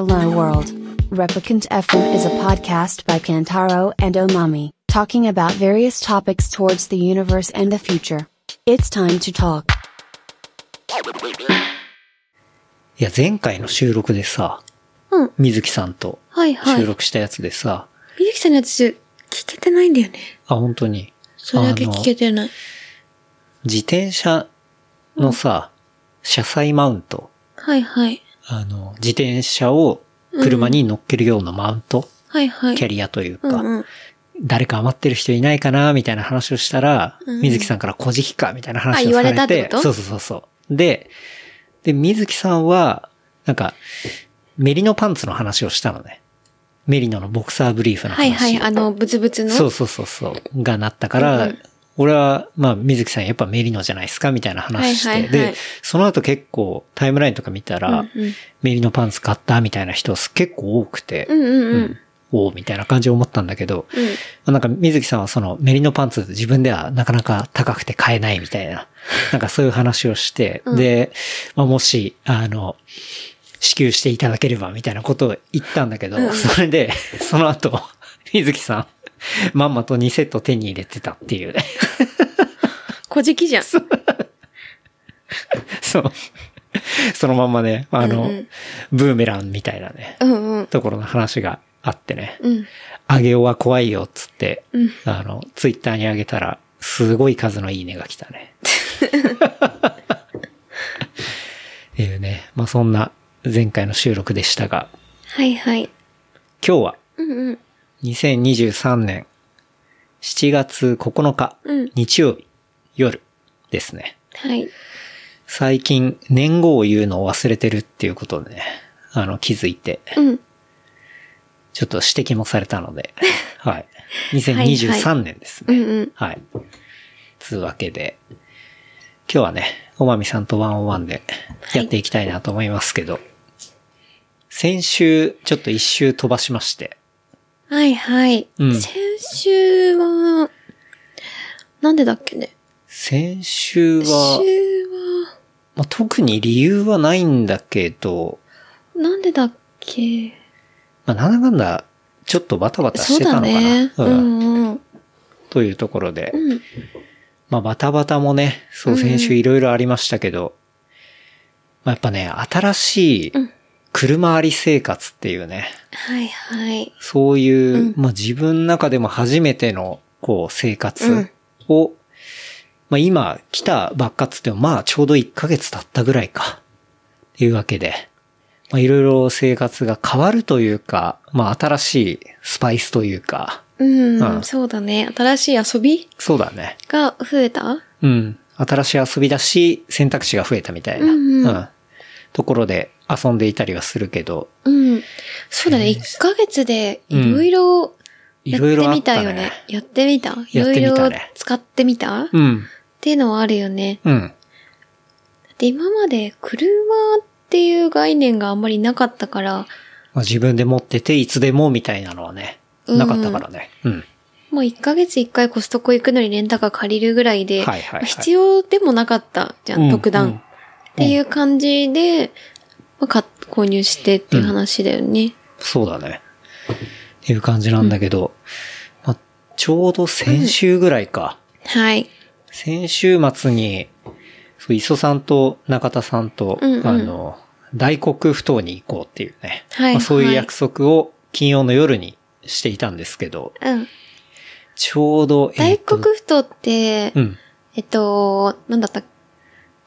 Hello World. Replicant FM is a podcast by Kantaro and Omami, talking about various topics towards the universe and the future. It's time to talk. いや、前回の収録でさ、うん。水木さんとはいはい収録したやつでさ、水木さんのやつ、聞けてないんだよね。あ、本当に。それだけ聞けてない。自転車のさ、車載マウント。はいはい。あの、自転車を車に乗っけるようなマウント、はいはい。キャリアというか、うんうん。誰か余ってる人いないかなみたいな話をしたら、水木さんから小じかみたいな話をされて。あ言われたってこと？そうそうそうそう。で、で、水木さんは、なんか、メリノパンツの話をしたのね。メリノのボクサーブリーフの話。はいはい。あの、ブツブツの？そうそうそうそう。がなったから、うんうん俺は、まあ、水木さんやっぱメリノじゃないですかみたいな話して、はいはいはい。で、その後結構タイムラインとか見たら、うんうん。メリノパンツ買ったみたいな人結構多くて、うんうんうん。おおみたいな感じを思ったんだけど、うん。まあなんか水木さんはそのメリノパンツ自分ではなかなか高くて買えないみたいな、なんかそういう話をして、で、まあ、もし、あの、支給していただければみたいなことを言ったんだけど、それで、その後、水木さん、まんまと2セット手に入れてたっていうね。小じきじゃん。そう。そのまんまね、あの、うんうんブーメランみたいなね、うんうん。ところの話があってね。うん。あげおは怖いよっつって、うんあの、ツイッターにあげたら、すごい数のいいねが来たね。っていうね。まあ、そんな前回の収録でしたが、はいはい。今日は？うんうん。2023年7月9日、うん日曜日夜ですね。はい。最近年号を言うのを忘れてるっていうことでね、あの気づいて、うん。ちょっと指摘もされたので、はい。2023年ですね。はい。つうわけで、今日はね、おまみさんとワンオンワンでやっていきたいなと思いますけど、先週ちょっと一周飛ばしまして、はいはい。うん先週は、なんでだっけね？先週週は、は、まあ、特に理由はないんだけど、なんでだっけ？まあ、なんだかんだ、ちょっとバタバタしてたのかな。ね。ううんんうん。というところで、うん。まあ、バタバタもね、そう、うん先週いろいろありましたけど、まあ、やっぱね、新しいうん車あり生活っていうね、はいはい。そういう、うんまあ自分の中でも初めての、こう、生う活んを、まあ今来たばっかっつっても、まあちょうど1ヶ月経ったぐらいか。っていうわけで、まあいろいろ生活が変わるというか、まあ新しいスパイスというか、うん、うんそうだね。新しい遊びそうだね。が増えた？うん。新しい遊びだし、選択肢が増えたみたいな、うんうんところで遊んでいたりはするけど、うん。そうだね。1ヶ月でいろいろいやってみたよね。ね。やってみたいろいろ使ってみた？っうん。ていうのはあるよね。うん。で、今まで車っていう概念があんまりなかったから、まあ、自分で持ってていつでもみたいなのはね、うんなかったからね。うん。もう1ヶ月1回コストコ行くのにレンタカー借りるぐらいで、はいはいはいまあ必要でもなかったじゃん、うん特段、うんっていう感じで、まあ、買っ購入してっていう話だよね。そうだね。っていう感じなんだけど、まあ、ちょうど先週ぐらいか。はい。先週末に、そう、磯さんと中田さんと、うんうんあの、大黒不当に行こうっていうね。はいまあ、そういうはい約束を金曜の夜にしていたんですけど、うん。ちょうど、大えーと黒ふ頭って、うん。えっと、なんだった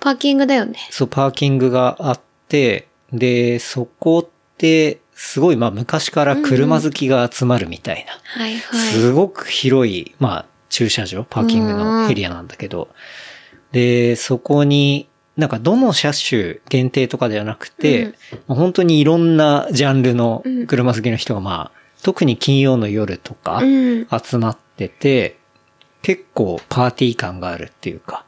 パーキングだよね。そう、パーキングがあって、で、そこって、すごい、まあ、昔から車好きが集まるみたいな。はいはい。すごく広い、まあ、駐車場、パーキングのエリアなんだけど、で、そこに、なんかどの車種限定とかではなくて、うんまあ本当にいろんなジャンルのうん車好きの人がまあ、特に金曜の夜とかうん集まってて、結構パーティー感があるっていうか。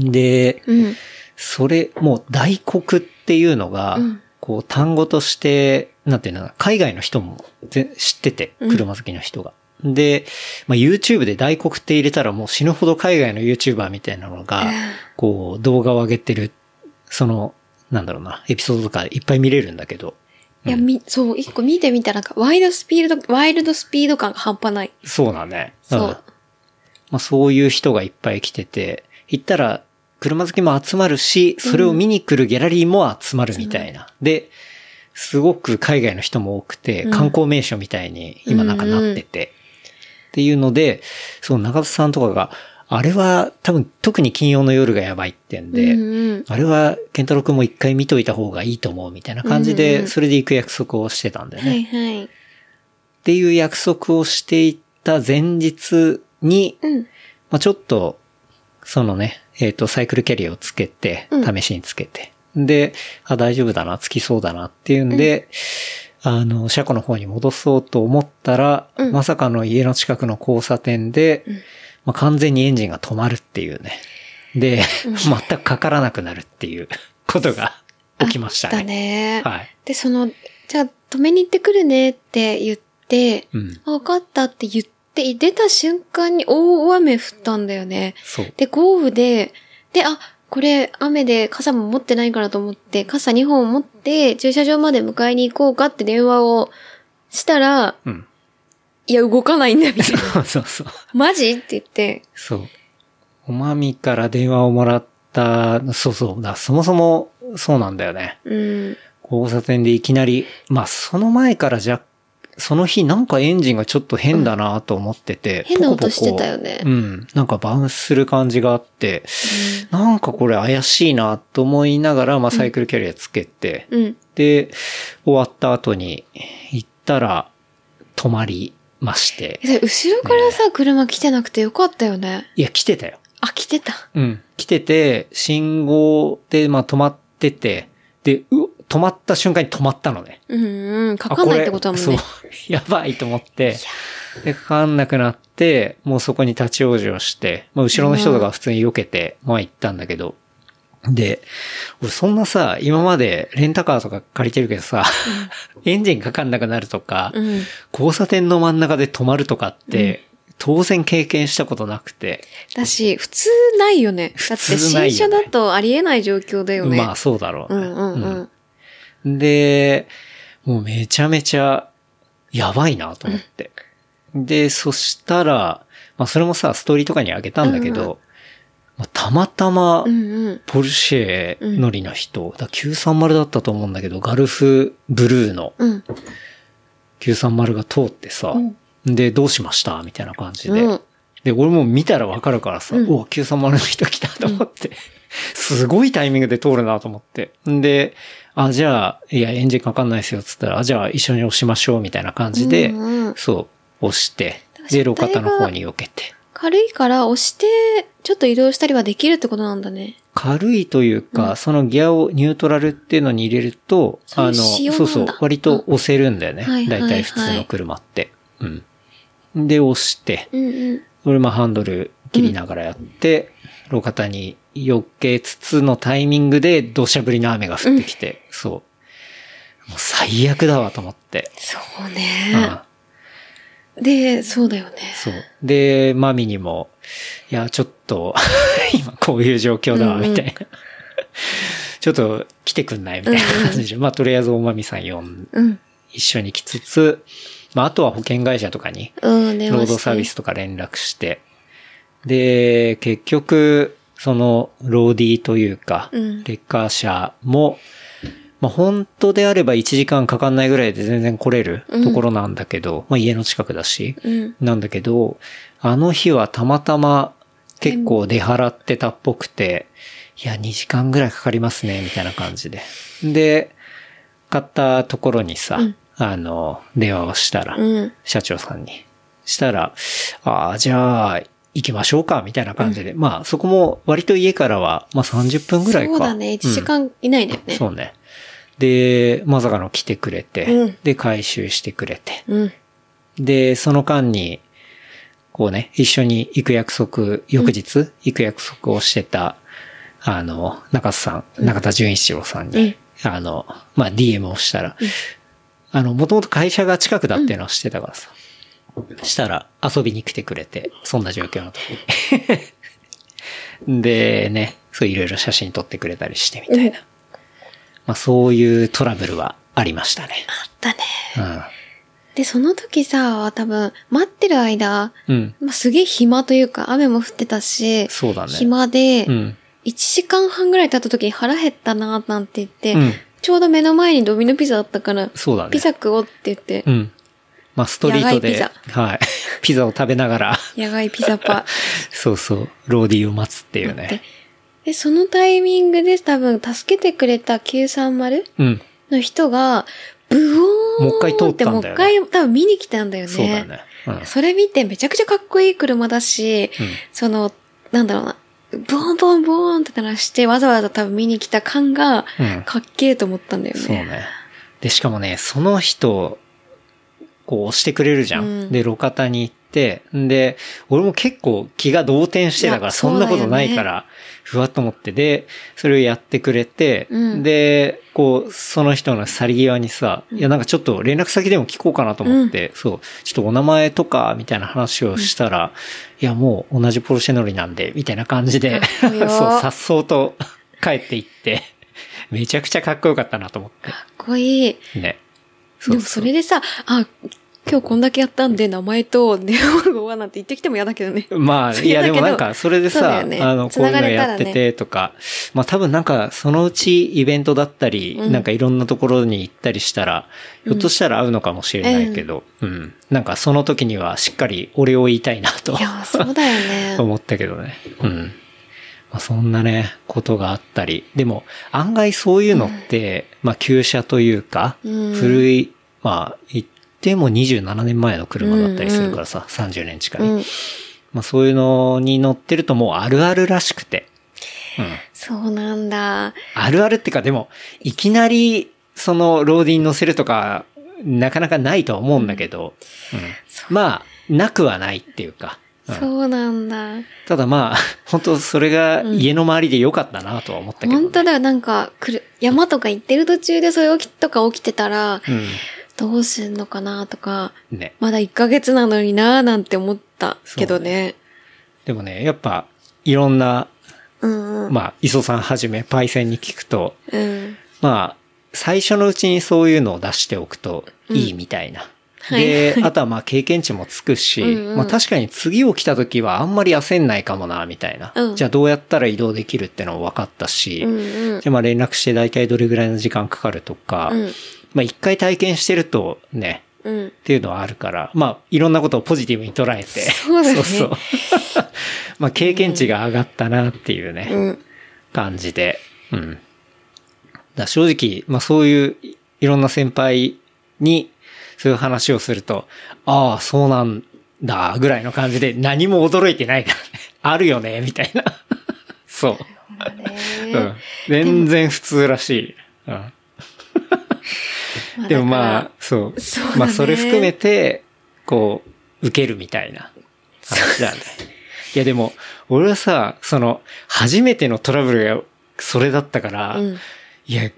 で、うん。それ、もう大黒っていうのが、うんこう単語として、なんていうのかな海外の人もぜ知ってて、うん車好きの人が。で、まあ、YouTube で大黒って入れたらもう死ぬほど海外の YouTuber みたいなのが、こう動画を上げてる、その、なんだろうな、エピソードとかいっぱい見れるんだけど、いや、み、そう、一個見てみたらなんか、ワイドスピード、ワイルドスピード感が半端ない。そうだね。そう。んまあそういう人がいっぱい来てて、行ったら車好きも集まるし、それを見に来るギャラリーも集まるみたいな。で、すごく海外の人も多くて、観光名所みたいに今なんかなってて、っていうので、その中田さんとかが、あれは多分特に金曜の夜がやばいってんで、うんうん。あれは健太郎くんも一回見といた方がいいと思うみたいな感じうんうで、んそれで行く約束をしてたんだよね。はいはい。っていう約束をしていた前日に、うん。まあ、ちょっと、そのね、えっ、と、サイクルキャリアをつけてう、試しにつけて。で、あ、大丈夫だな、つきそうだなっていうんで、あの、車庫の方に戻そうと思ったら、うんまさかの家の近くの交差点で、まあ、完全にエンジンが止まるっていうね。で、全くかからなくなるっていう ことが起きましたね。だね。はい。で、その、じゃあ止めに行ってくるねって言って、うん。あ、わかったって言って、出た瞬間に大雨降ったんだよね。そう。で、豪雨で、で、あ、これ雨で傘も持ってないからと思って、傘2本持って駐車場まで迎えに行こうかって電話をしたら、うん。いや、動かないんだ、みたいな。そ うそうそう。マジって言って、そう。おまみから電話をもらった、そうそうだ、そもそもそうなんだよね。うん。交差点でいきなり、まあその前からじゃ、その日なんかエンジンがちょっと変だなと思ってて。変な音してたよねうん。なんかバウンスする感じがあって、なんかこれ怪しいなと思いながら、まあサイクルキャリアつけて、うん。で、終わった後に行ったら止まりまして。え後ろからさ、車来てなくてよかったよね。いや、来てたよ。あ、来てた。うん。来てて、信号で、まあ止まってて、で、う、止まった瞬間に止まったのね。うんうん。かかんないってことだもんね。そう。やばいと思って、で、かかんなくなって、もうそこに立ち往生して、まあ後ろの人とか普通に避けて、まあ行ったんだけど、で、俺そんなさ、今までレンタカーとか借りてるけどさ、エンジンかかんなくなるとか、うん。交差点の真ん中で止まるとかって、当然経験したことなくて、だし、普通ないよね。だって新車だとありえない状況だよね。まあそうだろうね。うんうんうん。で、もうめちゃめちゃやばいなと思って。で、そしたら、まあそれもさ、ストーリーとかにあげたんだけど、まあたまたま。ポルシェ乗りの人、だ930だったと思うんだけど、ガルフブルーのうん。930が通ってさ、で、どうしました？みたいな感じで。うんで、俺も見たらわかるからさ、うんお、930の人来たと思って、すごいタイミングで通るなと思って。んで、あ、じゃあ、いや、エンジンかかんないですよ、つったら、あじゃあ一緒に押しましょう、みたいな感じで、うんうんそう、押して、で、路肩の方に避けて。軽いから押して、ちょっと移動したりはできるってことなんだね。軽いというか、そのギアをニュートラルっていうのに入れると、あの、そうそう割と押せるんだよね。だいたい普通の車って。うん。で、押して、うんうん。俺もハンドル切りながらやって、路肩に避けつつのタイミングで土砂降りの雨が降ってきて、そう。もう最悪だわと思って。そううんね。で、そうだよね。そう。で、マミにも、いや、ちょっと、今こういう状況だわ、みたいな。ちょっと来てくんないみたいな感じで。まあ、とりあえずおまみさん呼ん、うん。一緒に来つつ、まあ、あとは保険会社とかに、うん、電話して。ロードサービスとか連絡して、で、結局、その、ローディーというか、うんレッカー車も、まあ、本当であれば1時間かかんないぐらいで全然来れるところなんだけど、まあ、家の近くだし、うん。なんだけど、あの日はたまたま結構出払ってたっぽくて、いや、2時間ぐらいかかりますね、みたいな感じで。で、買ったところにさ、うんあの、電話をしたら、うん。社長さんに。したら、ああ、じゃあ、行きましょうか、みたいな感じで。まあ、そこも割と家からは、まあ30分ぐらいか。そうだね。1時間以内だよね。そうね。で、まさかの来てくれて、うんで、回収してくれて。うん。で、その間に、こうね、一緒に行く約束、翌日、行く約束をしてた、あの、中津さん、中田純一郎さんに、あの、まあ、DM をしたら、あの、もともと会社が近くだっていうのを知ってたからさ。したら、遊びに来てくれて、そんな状況の時に。で、ね、そういろいろ写真撮ってくれたりしてみたいな。まあ、そういうトラブルはあありましたね。だね。で、その時さ、多分、待ってる間、うん。うん。まあ、すげえ暇というか、雨も降ってたし、そうだね。暇で、うん。1時間半ぐらい経った時に腹減ったななんて言って、うんちょうど目の前にドミノピザあったから、そうだね。ピザ食おうって言って、うん。まあ、ストリートで、はい。ピザを食べながら、野外ピザパ。そうそう、ローディーを待つっていうでね。で、そのタイミングで多分、助けてくれた930うん。の人が、ブオーンもう一回通ったんだよねってもう一回多分見に来たんだよね。そうだね。うん。それ見てめちゃくちゃかっこいい車だし、うんその、なんだろうな、ボンボンボーンって鳴らしてわざわざ多分見に来た感がうん、かっけえと思ったんだよね。そうね。で、しかもね、その人、こう押してくれるじゃん。うんで、路肩に行って、んで、俺も結構気が動転してたから、そんなことないから、ふわっと思って、で、それをやってくれて、うんで、こう、その人の去り際にさ、いや、なんかちょっと連絡先でも聞こうかなと思って、そう、ちょっとお名前とか、みたいな話をしたら、いや、もう同じポルシェ乗りなんで、みたいな感じで、か そう、さっそうと帰っていって、めちゃくちゃかっこよかったなと思っかっこいい。て。ね。でもそれでさ、あ、今日こんだけやったんで名前と電話番号はなんて言ってきても嫌だけどね。まあ、いやでもなんか、それでさ、ねあの、こういうのやっててとか、まあ多分なんか、そのうちイベントだったり、うんなんかいろんなところに行ったりしたら、ひょっとしたら会うのかもしれないけど、うん、なんかその時にはしっかりお礼を言いたいなといや、そうだよね。思ったけどね。うん。まあそんなね、ことがあったり。でも、案外そういうのって、まあ旧車というか、うん古い、まあ言っても27年前の車だったりするからさ、30年近い。うん。まあそういうのに乗ってるともうあるあるらしくて。うん。そうなんだ。あるあるってかでも、いきなり、その、ローディに乗せるとか、なかなかないとは思うんだけど、うん。まあ、なくはないっていうか。うんそうなんだ。ただまあ、本当それが家の周りで良かったなとは思ったけど、本当だよ、なんか、くる、山とか行ってる途中でそれ起きとか起きてたら、どうすんのかなとか、うん。ね。まだ1ヶ月なのになーなんて思ったけどね。でもね、やっぱ、いろんな、うんうん。まあ、磯さんはじめ、パイセンに聞くと、うん。まあ、最初のうちにそういうのを出しておくといいみたいな。はいで、あとはまあ経験値もつくし、うんうんまあ確かに次を来た時はあんまり焦んないかもな、みたいな。うんじゃあどうやったら移動できるってのも分かったし、うんうんじゃあまあ連絡して大体どれぐらいの時間かかるとか、うんまあ一回体験してるとね、うん。っていうのはあるから、まあいろんなことをポジティブに捉えて、そうだねそうそうまあ経験値が上がったなっていうね。うん。感じで。うん。だ正直、まあそういういいろんな先輩にそういう話をすると、ああ、そうなんだ、ぐらいの感じで何も驚いてないからね。あるよね、みたいな。そう。うん。全然普通らしい。うん。でもまあ、そう。そうだねまあそれ含めて、こう、受けるみたいな話だね。いやでも、俺はさ、その、初めてのトラブルがそれだったから、うんいや、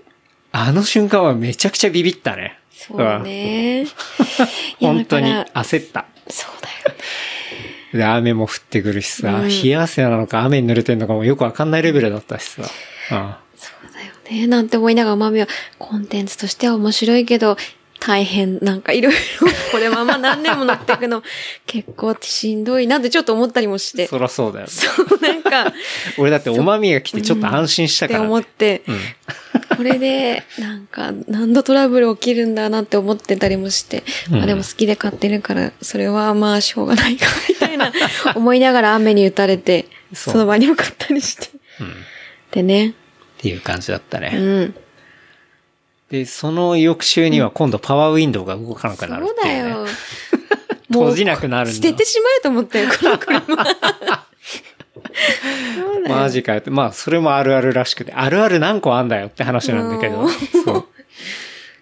あの瞬間はめちゃくちゃビビったね。そうね。い や本当に焦った。そうだよね。で、雨も降ってくるしさ、うん冷や汗なのか雨に濡れてんのかもよくわかんないレベルだったしさ。うん。そうだよね。なんて思いながら、マミは、コンテンツとしては面白いけど、大変、なんかいろいろ、これまま何年も乗っていくの、結構しんどいなってちょっと思ったりもして。そらそうだよね。そう、なんか、っ 俺だっておまみが来てちょっと安心したてから、ね思って、うん。これで、なんか、何度トラブル起きるんだなって思ってたりもして、うんまあでも好きで買ってるから、それはまあしょうがないか、みたいな、思いながら雨に打たれて、その場に向かったりして。うん。っでね、ていう感じだったうね。ん。で、その翌週には今度パワーウィンドウが動かなくなるそうっていう、ね。だよ。閉じなくなるんだ捨ててしまえと思ったよ、この車。マジかよって。まあ、それもあるあるらしくて、あるある何個あんだよって話なんだけど。うんそう。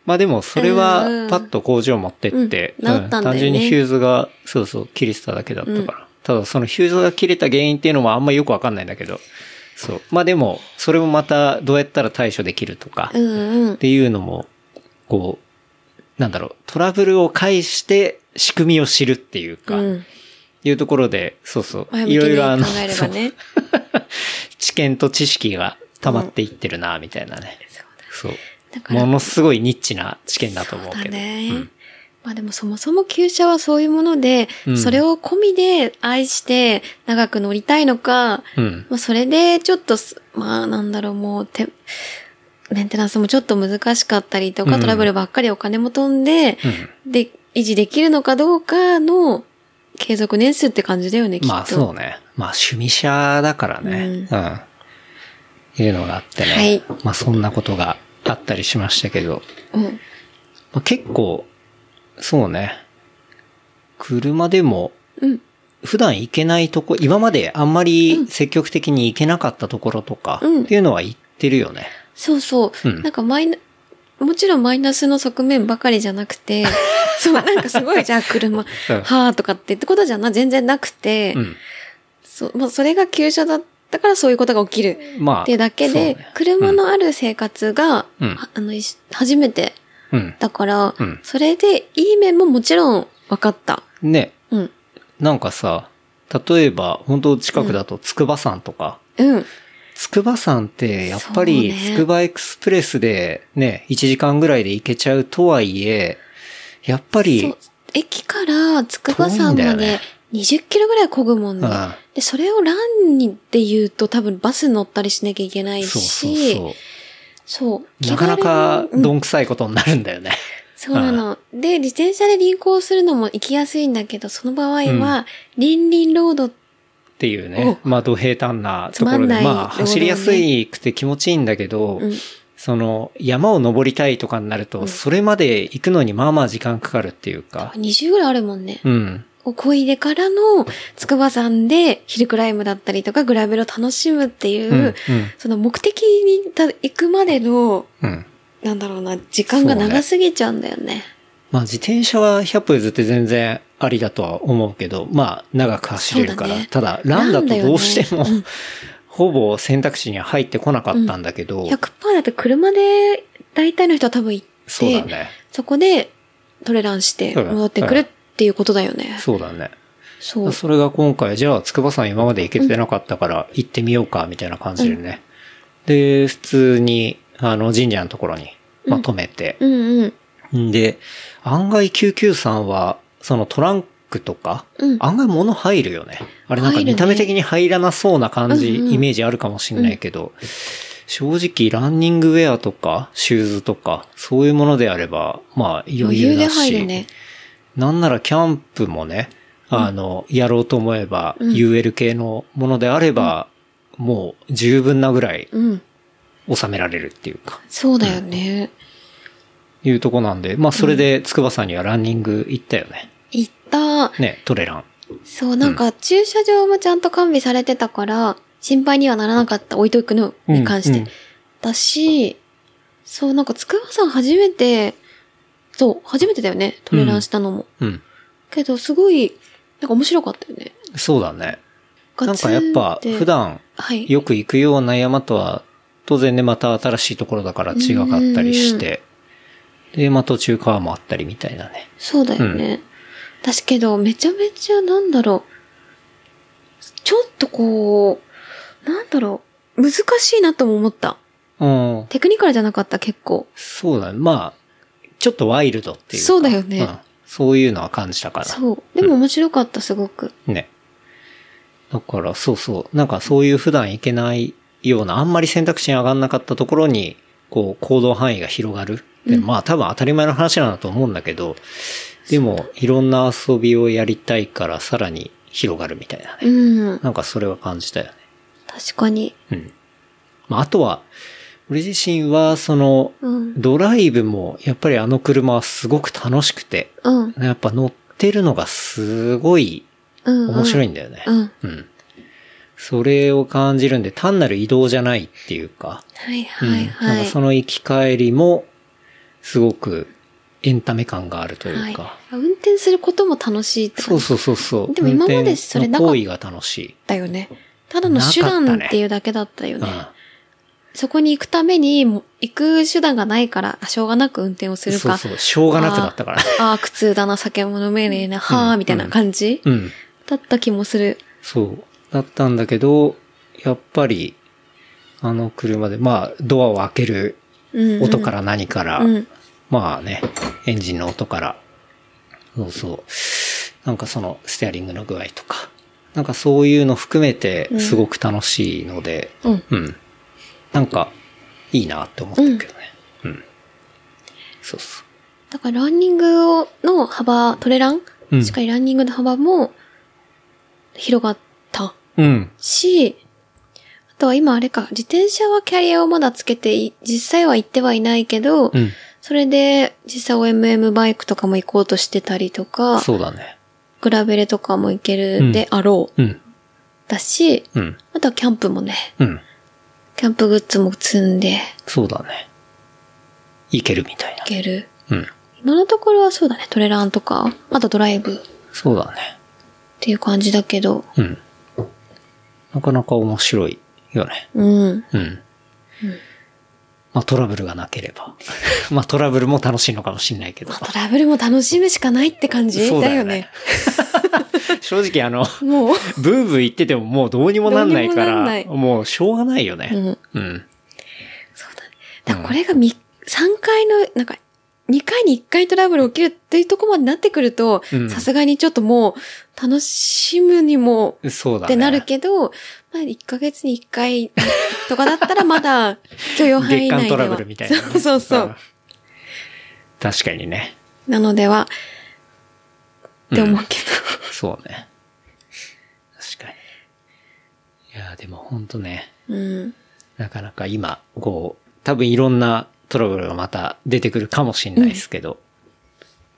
まあでも、それうんはう、んパッと工場持ってって、うん治ったんだよね単純にヒューズが、そうそう、切れてただけだったから。ただ、そのヒューズが切れた原因っていうのもあんまよくわかんないんだけど。そう。まあでも、それもまた、どうやったら対処できるとか、っ。ていうのも、こう、なんだろう、トラブルを介して仕組みを知るっていうか、うん。いうところで、そうそう、いろいろあの、ね。知見と知識が溜まっていってるな、みたいなね。そう。ものすごいニッチな試験だと思うそうだけど。ね。うんまあでもそもそも旧車はそういうもので、うんそれを込みで愛して長く乗りたいのか、うん。まあそれでちょっとす、まあなんだろう、もうて、メンテナンスもちょっと難しかったりとか、うんトラブルばっかりお金も飛んで、で、維持できるのかどうかの継続年数って感じだよね、きっと。まあそうね。まあ趣味者だからね。うん。いうのがあってね。はいまあそんなことがあったりしましたけど。うん。まあ、結構、そうね。車でも、うん。普段行けないとこ、今まであんまり積極的に行けなかったところとか、うんっていうのは行ってるよね。そうそう。うんなんかマイナ、もちろんマイナスの側面ばかりじゃなくて、そう、なんかすごいじゃあ車、はぁとかってってことじゃな、全然なくて、うん。そう、まあそれが急車だったからそういうことが起きるまあ。っていうだけで、ね車のある生活が、うんああの、初めてうん。だから、うんそれでいい面ももちろん分かった。ね。うん。なんかさ、例えば、本当近くだと筑波山とか、うん。筑波山ってやっぱり筑波エクスプレスでね、1時間ぐらいで行けちゃうとはいえ、やっぱそりう、駅から筑波山まで遠いんだよね20キロぐらい漕ぐもんね。うんで、それをランにって言うと多分バス乗ったりしなきゃいけないそうそうし、そう。そう。なかなかどんくさいことになるんだよね。そうなの。で、自転車で輪行するのも行きやすいんだけど、その場合は、リンリンロード、っていうね。まあ、土平坦なところで、つまあ、走りやすいくて気持ちいいんだけど、うんその、山を登りたいとかになると、それまで行くのにまあまあ時間かかるっていうか、20ぐらいあるもんね。うん。を漕いでからの、筑波山でヒルクライムだったりとか、グラベルを楽しむっていう、うん、うん、その目的にた行くまでの、うん。なんだろうな、時間が長すぎちゃうんだよね。まあ、自転車は100歩譲って全然ありだとは思うけど、まあ、長く走れるから。ねただ、ランだとどうしても、ねほぼ選択肢には入ってこなかったんだけど、100%だって車で大体の人は多分行って、そね。そこでトレランして戻ってくるっていうことだよね。そうだね。そう。それが今回、じゃあ、筑波山今まで行けてなかったから、行ってみようか、みたいな感じでね。で、普通に、あの、神社のところに、まあ、止めて。うんうん。んで、案外993は、そのトランクとか、うん案外物入るよね。あれなんか見た目的に入らなそうな感じ、うんうんイメージあるかもしれないけど、正直ランニングウェアとか、シューズとか、そういうものであれば、まあ余余裕で裕だし、入るね。なんならキャンプもね、あの、やろうと思えば、うん UL 系のものであれば、もう十分なぐらいうん。収められるっていうか、そうだよね。いうとこなんで、まあそれで筑波山にはランニング行ったよね。行った。ね、トレラン。そう、なんか駐車場もちゃんと完備されてたから、心配にはならなかった。置いとくのに関して。だし、そう、なんか筑波山初めて、そう、初めてだよね。トレランしたのも。うん。けど、すごい、なんか面白かったよね。そうだね。なんかやっぱて普段はい。よく行くような山とは、当然ね、また新しいところだから違かったりして、で、まあ途中川もあったりみたいなね。そうだよね。私けど、めちゃめちゃなんだろう。ちょっとこう、なんだろう。難しいなとも思った。うん。テクニカルじゃなかった、結構。そうだね。まあ、ちょっとワイルドっていうか。そうだよねんそういうのは感じたから。そう。でも面白かった、すごく。ね。だから、そうそう。なんかそういう普段行けないような、あんまり選択肢に上がんなかったところに、こう、行動範囲が広がる。でまあ多分当たり前の話なんだと思うんだけど、でも、いろんな遊びをやりたいからさらに広がるみたいなね。うん。なんかそれは感じたよね。確かに。うん。まああとは、俺自身は、その、うん。ドライブも、やっぱりあの車はすごく楽しくて、うん。やっぱ乗ってるのがすごいうん。面白いい。んだよね。うん。うん。それを感じるんで、単なる移動じゃないっていうか、はいうんはいはい。なんかその行き帰りも、すごくエンタメ感があるとはいいうか、運転することも楽しいってそうそうそうそう。でも今までそれなかっ運転の行為が楽しい。だよね。ただの手段っていうだけだったよね。うんそこに行くために、もう行く手段がないから、あしょうがなく運転をするか。そうそう、しょうがなくだったから。ああ、苦痛だな、酒も飲めねえな、はあ、みたいな感じ、うん。だった気もする。そう。だったんだけど、やっぱり、あの車で、まあ、ドアを開けるうんうん音から何から、うん。まあね、エンジンの音から、そうそう。なんかそのステアリングの具合とか、なんかそういうの含めてすごく楽しいので、うん。うん。なんか、いいなって思ってるけどね。うん。そうそう。だからランニングをの幅、トレラン、うんしっかりランニングの幅も広がったうん。し、あとは今あれか、自転車はキャリアをまだつけてい、実際は行ってはいないけど、うん。それで実際 OMM バイクとかも行こうとしてたりとか、そうだね。グラベレとかも行けるであろう。うん。だし、うん。あとはキャンプもね、うん。キャンプグッズも積んでそうだね。いけるみたい行ける？な。うん。今のところはそうだね、トレランとか、あとドライブっそうだね。ていう感じだけど、うん。なかなか面白いよね。うん。うん。まあトラブルがなければ。まあトラブルも楽しいのかもしれないけど。トラブルも楽しむしかないって感じそうだよね。正直あの、もう。ブーブー言っててももうどうにもなんないからももうしょうがないよね。うん。うん。そうだね。だこれがみ、3回の、なんか、2回に1回トラブル起きるっていうところまでなってくるとう、んさすがにちょっともう、楽しむにも、そうだね。ってなるけど、まあ1ヶ月に1回とかだったらまだ 許容範囲内では。月間トラブルみたいなね、そうそうそう。ん確かにね。なのでは、って思うけど。そうね。確かに。いや、でもほんとね、うん。なかなか今、こう、多分いろんなトラブルがまた出てくるかもしれないですけど、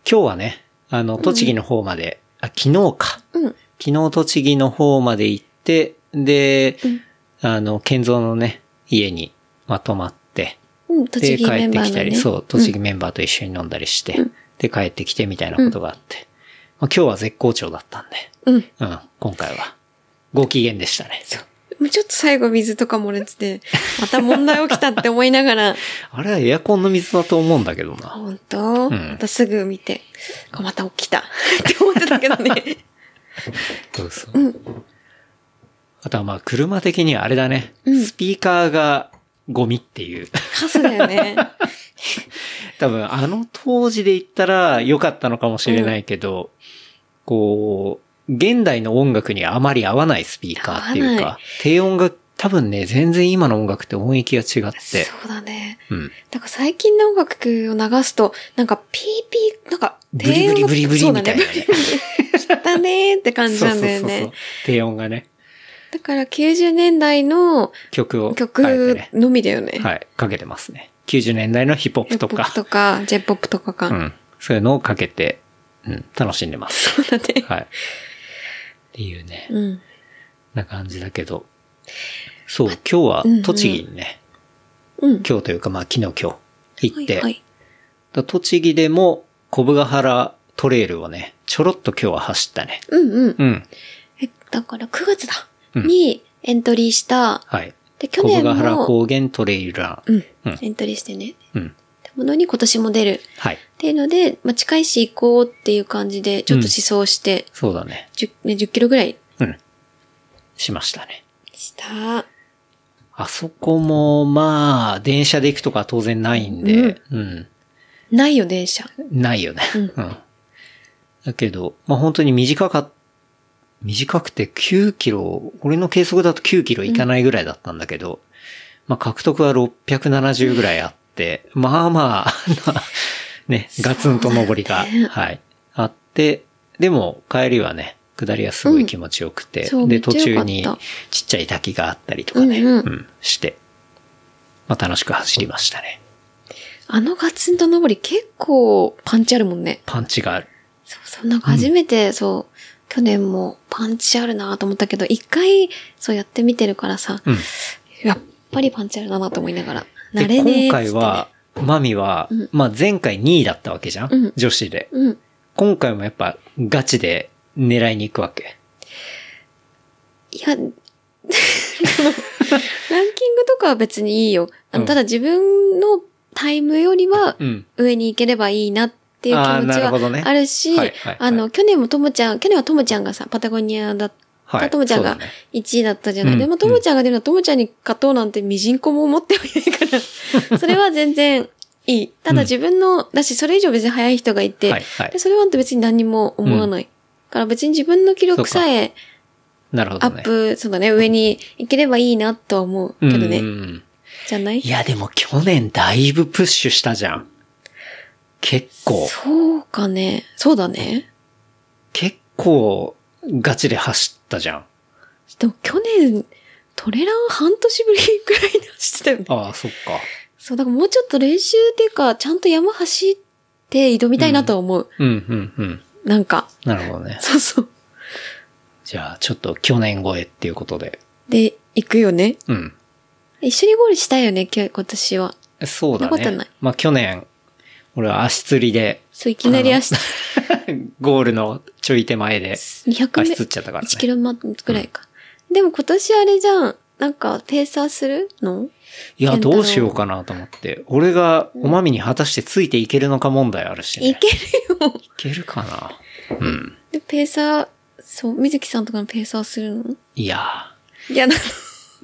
今日はね、あの、栃木の方まで、あ、昨日か。うん。昨日栃木の方まで行って、で、あの、健三のね、家にまとまって、うん、で、帰。ってきたり、そう、栃木メンバーと一緒に飲んだりして、で、帰ってきてみたいなことがあって、まあ、今日は絶好調だったんで、うん。うん。うん、今回は、ご機嫌でしたね。もうちょっと最後水とか漏れてて、また問題起きたって思いながら、あれはエアコンの水だと思うんだけどな。本当、んまたすぐ見て、あまた起きたって思ってたけどね。そうそう。あとはまあ、車的にはあれだね。スピーカーがゴミっていう。カスだよね。多分、あの当時で言ったら良かったのかもしれないけど、こう、現代の音楽にあまり合わないスピーカーっていうか、低音が多分ね、全然今の音楽って音域が違って。そうだね。うん。だから最近の音楽を流すと、なんかピーピー、なんかブリブリブリブリそうだみたいなね。だねーって感じそうなんだよそうそうそうね。。低音がね、だから90年代の曲を曲ね。のみだよね。はい、かけてますね。90年代のヒップホップとかヒップホップ、とか、ジェポップとかか。うん。そういうのをかけて、うん、楽しんでます。そうだね。はい。っていうね、うん。な感じだけど。そう、今日は栃木にね、うん。今日というかまあ昨日今日行って、はいはい。だ栃木でも小部ヶ原トレイルをね、ちょろっと今日は走ったね。うんうん。うん。え、だから9月だ。うんにエントリーした。はい。で、去年ヶ原も、高原トレイルラン。うんうん。エントリーしてね。うん。ってものに今年も出る。はい。っていうので、まあ、近いし行こうっていう感じで、ちょっと思想して、そうだね。10, ね10キロぐらいうん。しましたね。した。あそこも、まあ、電車で行くとかは当然ないんで、うん。ないよ、電車。ないよね。うんうん。だけど、まあ本当に短かっ、短くて9キロ、俺の計測だと9キロいかないぐらいだったんだけど、まあ獲得は670ぐらいあって、まあまあ、ね、ガツンと上りが、ねはい、あって、でも帰りはね、下りはすごい気持ちよくて、そうで、めっちゃ良かった途中にちっちゃい滝があったりとかね、うんうんして、まあ楽しく走りましたね。あのガツンと登り結構パンチあるもんね。パンチがある。そうそう、なんか初めて、そう、去年もパンチあるなと思ったけど、一回、そうやってみてるからさ、うん。やっぱりパンチあるなと思いながら。で慣れねえね今回は、マミは、うんまあ前回2位だったわけじゃん、うん女子で。うん。今回もやっぱガチで狙いに行くわけ。いや、ランキングとかは別にいいよ。ただ自分のタイムよりはうん。上に行ければいいなっていう気持ちはあるし、あの、去年もともちゃん、去年はともちゃんがさ、パタゴニアだっはいともちゃんがそうだね1位だったじゃない。うんでもともちゃんが出るのはともちゃんに勝とうなんてみじんこも思ってはいないから、それは全然いい。ただ自分の、だしそれ以上別に速い人がいて、はいはいでそれは別に何にも思わない。から別に自分の記録さえなるほどね。アップ、そうだね、上に行ければいいなとは思うけどね。うんうんじゃない？いや、でも去年だいぶプッシュしたじゃん。結構、そうかね。そうだね。結構ガチで走ったじゃん。でも去年、トレラン半年ぶりくらいに走ってたよね。ああ、そっか。そう、だからもうちょっと練習っていうか、ちゃんと山走って挑みたいなとは思う。うん、うん、うん。なんか、なるほどね。そうそう。じゃあ、ちょっと去年超えっていうことで。で、行くよね。うん。一緒にゴールしたいよね、今日、今年は。そうだそんなことないね。まあ去年、俺は足つりで、そう、いきなり足、ゴールのちょい手前で200メ足つっちゃったからね1キロマくらいか。でも今年あれじゃん。なんか、ペーサーするの？いや、どうしようかなと思って。俺がおまみに果たしてついていけるのか問題あるしね。いけるよ。いけるかな？うん。で、ペーサー、そう、水木さんとかのペーサーするの？いやいや、なー、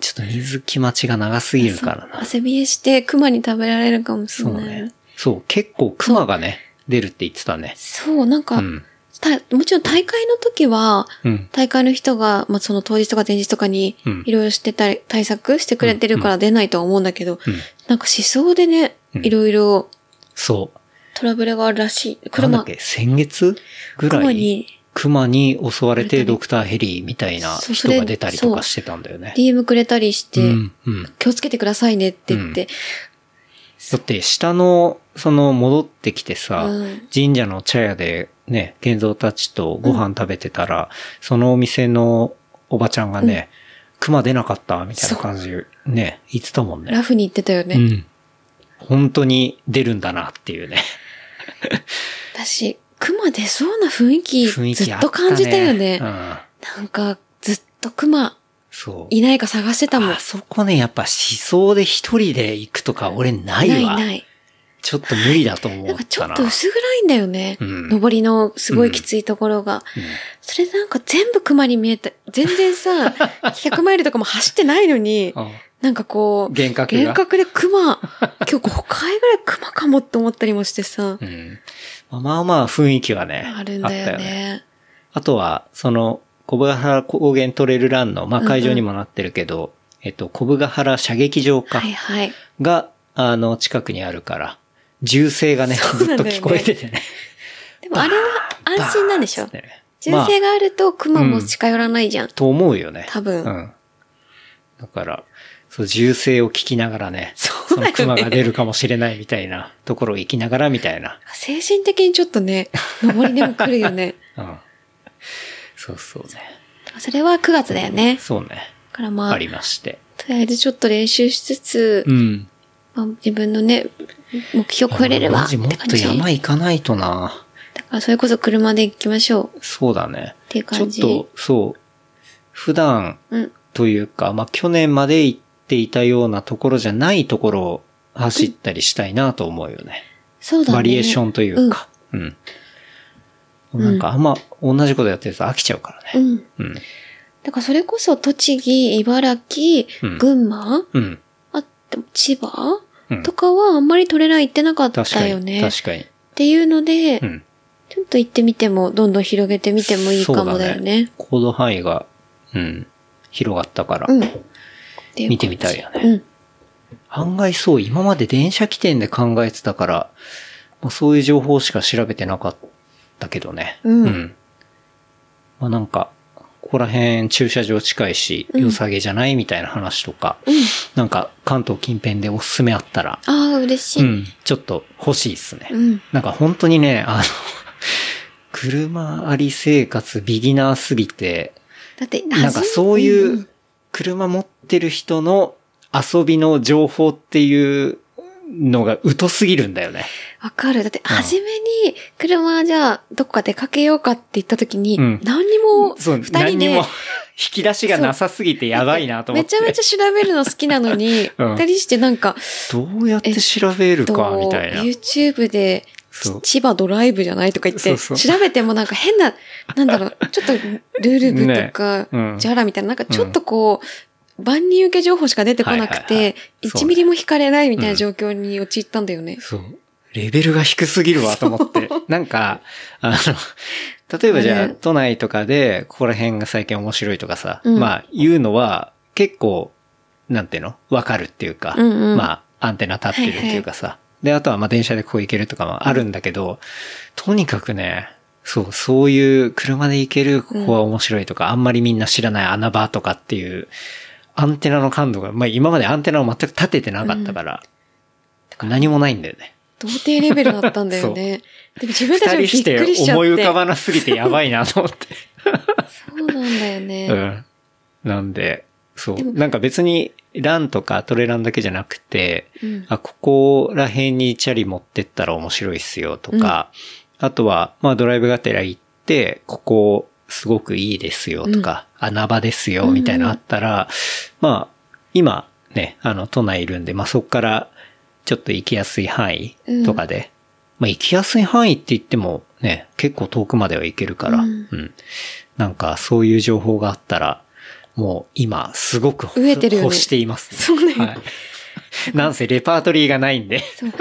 ちょっと水木待ちが長すぎるからな。汗冷えして熊に食べられるかもしれない。そうね。そう、結構熊がね、出るって言ってたね。そう、なんか、うん。たもちろん大会の時は、うん。大会の人が、まあ、その当日とか前日とかにうん、いろいろしてたり、対策してくれてるから出ないとは思うんだけど、うん。なんか思想でね、うんいろいろそう。トラブルがあるらしい。車、なんだっけ、先月ぐらい？熊に熊に襲われてドクターヘリみたいな人が出たりとかしてたんだよね。DM くれたりして、うん、うん。気をつけてくださいねって言って、だって下の、その戻ってきてさ、うん神社の茶屋でね、玄三たちとご飯食べてたら、そのお店のおばちゃんがね、熊出なかったみたいな感じ、ね、言ってたもんね。ラフに言ってたよね。うん。本当に出るんだなっていうね。私、熊出そうな雰囲気、雰囲ずっと感じたよね。うん。なんか、ずっと熊そう。いないか探してたもん。あそこね、やっぱ思想で一人で行くとか俺ないわ。ないない。ちょっと無理だと思ったな。なんかちょっと薄暗いんだよね。うん登りのすごいきついところが。それでなんか全部熊に見えた。全然さ、100マイルとかも走ってないのに、うんなんかこう、幻覚が幻覚で熊、今日5回ぐらい熊かもって思ったりもしてさう、ん。まあまあまあ雰囲気はね。あるんだよね。あとは、その、小部ヶ原高原トレイルランの、まあ会場にもなってるけど、えっと、小部ヶ原射撃場か、はいはい。が、あの、近くにあるから、銃声がね、そうずっと聞こえててね。でもあれは安心なんでしょ？銃まあ声があると熊も近寄らないじゃん。と思うよね。多分うん。だから、そう、銃声を聞きながらね、そうねの熊が出るかもしれないみたいなところを行きながらみたいな。精神的にちょっとね、登りでも来るよね。うん。そうそうね。それは9月だよね。だそうね。からまあ、ありまして。とりあえずちょっと練習しつつ、うん。まあ、自分のね、目標超えれればっとって感じ。山行かないとな。だからそれこそ車で行きましょう。そうだね。ていうちょっ感じと、そう。普段うん。というか、まあ、去年まで行っていたようなところじゃないところを走ったりしたいなと思うよね。そうだね。バリエーションというか。うん。なんかあんま同じことやってると飽きちゃうからうん。ね。うん。うん。だからそれこそ栃木、茨城、うん群馬、うん。あって千葉、うんとかはあんまりトレラン行ってなかっ。たよね。確かに。っていうので、うん。ちょっと行ってみても、どんどん広げてみてもいいかもだよね。行動範囲が、うん。広がったから。見てみたいよねうん。案外そう、今まで電車起点で考えてたから、まあ、そういう情報しか調べてなかったけどね。うんまあなんか、ここら辺駐車場近いし、うん良さげじゃないみたいな話とか、なんか関東近辺でおすすめあったら、ああ、嬉しい。うん、ちょっと欲しいっすね。うん。なんか本当にね、あの、車あり生活ビギナーすぎて、だって、なんかそういうう車持ってる人の遊びの情報っていうのが疎すぎるんだよね。わかる。だって、うん初めに、車じゃあ、どっか出かけようかって言った時に、うん何にも、二人で何にも、引き出しがなさすぎてやばいなと思って。めちゃめちゃ調べるの好きなのに、うん二人してなんか、どうやって調べるか、みたいな。YouTube でそう。千葉ドライブじゃないとか言って、調べてもなんか変な、なんだろう、ちょっとルール部とか、ジャラみたいな、なんかちょっとこう、万人受け情報しか出てこなくはいはいはい。て、そう1ミリも引かれないみたいな状況に陥ったんだよね。そう。レベルが低すぎるわと思って。なんか、あの、例えばじゃあ、ね都内とかで、ここら辺が最近面白いとかさ、うん。まあ、言うのは、結構、なんていうの？わかるっていうか、うんうん。まあ、アンテナ立ってるっていうかさ、で、あとはまあ電車でここ行けるとかもあるんだけど、とにかくね、そう、そういう車で行ける、ここは面白いとか、あんまりみんな知らない穴場とかっていう、アンテナの感度が、まあ今までアンテナを全く立ててなかったから、何もないんだよね。童貞レベルだったんだよね。でも自分たちもびっくりしちゃって。思い浮かばなすぎてやばいなと思って。そうなんだよね。うん。なんで、そう。なんか別に、ランとかトレランだけじゃなくて、うんあ、ここら辺にチャリ持ってったら面白いっすよとか、あとは、まあドライブがてら行って、ここすごくいいですよとか、穴場ですよみたいなのあったら、まあ、今ね、あの、都内いるんで、まあそこからちょっと行きやすい範囲とかで、まあ行きやすい範囲って言ってもね、結構遠くまでは行けるから、うんうん。なんかそういう情報があったら、もう今すごく欲飢えてるよね欲しています、ね。そうだよはい。なんせレパートリーがないんで。そう。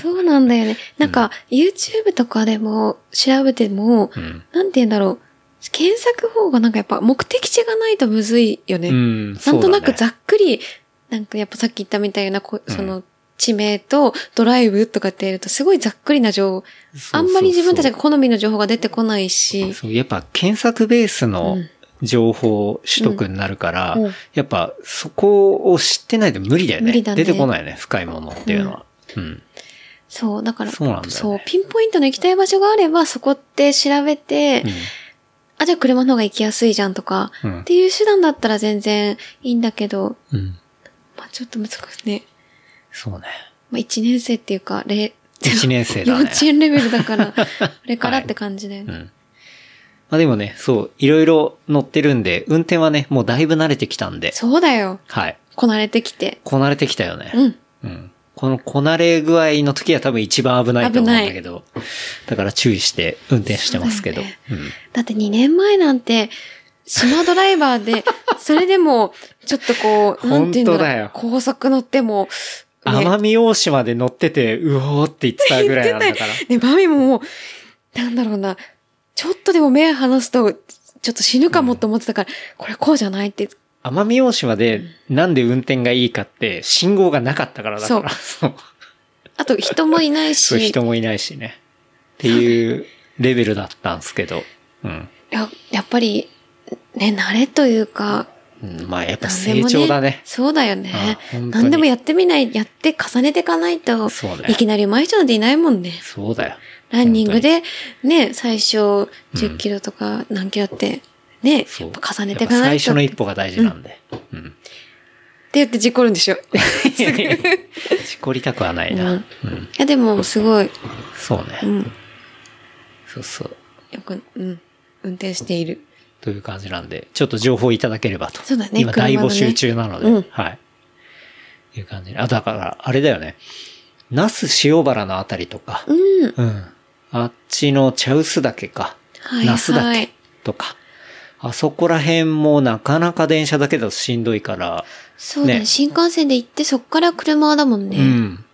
そうなんだよね。なんか、YouTube とかでも調べても、うん。なんて言うんだろう。検索方がなんかやっぱ目的地がないとむずいよね。うん。なんとなくざっくり、なんかやっぱさっき言ったみたいな、こその、地名とドライブとかってやるとすごいざっくりな情報。あんまり自分たちが好みの情報が出てこないし。そう、やっぱ検索ベースのうん情報取得になるから、うんうんやっぱそこを知ってないと無理だよね。無理だね出てこないよね、深いものっていうのは。うん。そう、だから、そうねそう、ピンポイントの行きたい場所があれば、そこって調べて、あ、じゃあ車の方が行きやすいじゃんとか、うんっていう手段だったら全然いいんだけど、うん。うん。まあちょっと難しいね。そうね。まあ1年生っていうか、れ一年生だね幼稚園レベルだから、これからって感じだよね。うん。まあでもね、そう、いろいろ乗ってるんで、運転はね、もうだいぶ慣れてきたんで、そうだよ。はい。こなれてきて。こなれてきたよね。うん。うん。このこなれ具合の時は多分一番危ないと思うんだけど、だから注意して運転してますけど。だようん。だって2年前なんて、島ドライバーで、それでも、ちょっとこう、なんていうんだろ高速乗っても、ね奄美大島で乗ってて、うおーって言ってたぐらいなんだから。ね、マミももう、なんだろうな、ちょっとでも目離すと、ちょっと死ぬかもと思ってたから、これこうじゃないって。奄美大島でなんで運転がいいかって、信号がなかったからだから。そう。あと人もいないそう、し、人もいないしね。っていうレベルだったんですけど。うん。ややっぱり、ね、慣れというか、うんまあやっぱ成長だね。そうだよね。何でもやってみない、やって重ねていかないと、そうねいきなり上手い人なんていないもんね。そうだよ。ランニングで、ね、最初10キロとか何キロって、ね、やっぱ重ねていかないと。最初のって一歩が大事なんで。うん。言って事故るんでしょ。いしこりたくはないな。ううんん。や、でも、すごい、そうね。うん、そうそう。よく、うん、運転している。という感じなんで、ちょっと情報いただければと。そうだね今大募集中なので、うんはい。いう感じで。あ、だから、あれだよね。那須塩原のあたりとか、うん。うん。あっちの茶臼岳か。はい那須はい岳とか。あそこら辺もなかなか電車だけだとしんどいから、そうだねね新幹線で行って、そっから車だもんね。うん。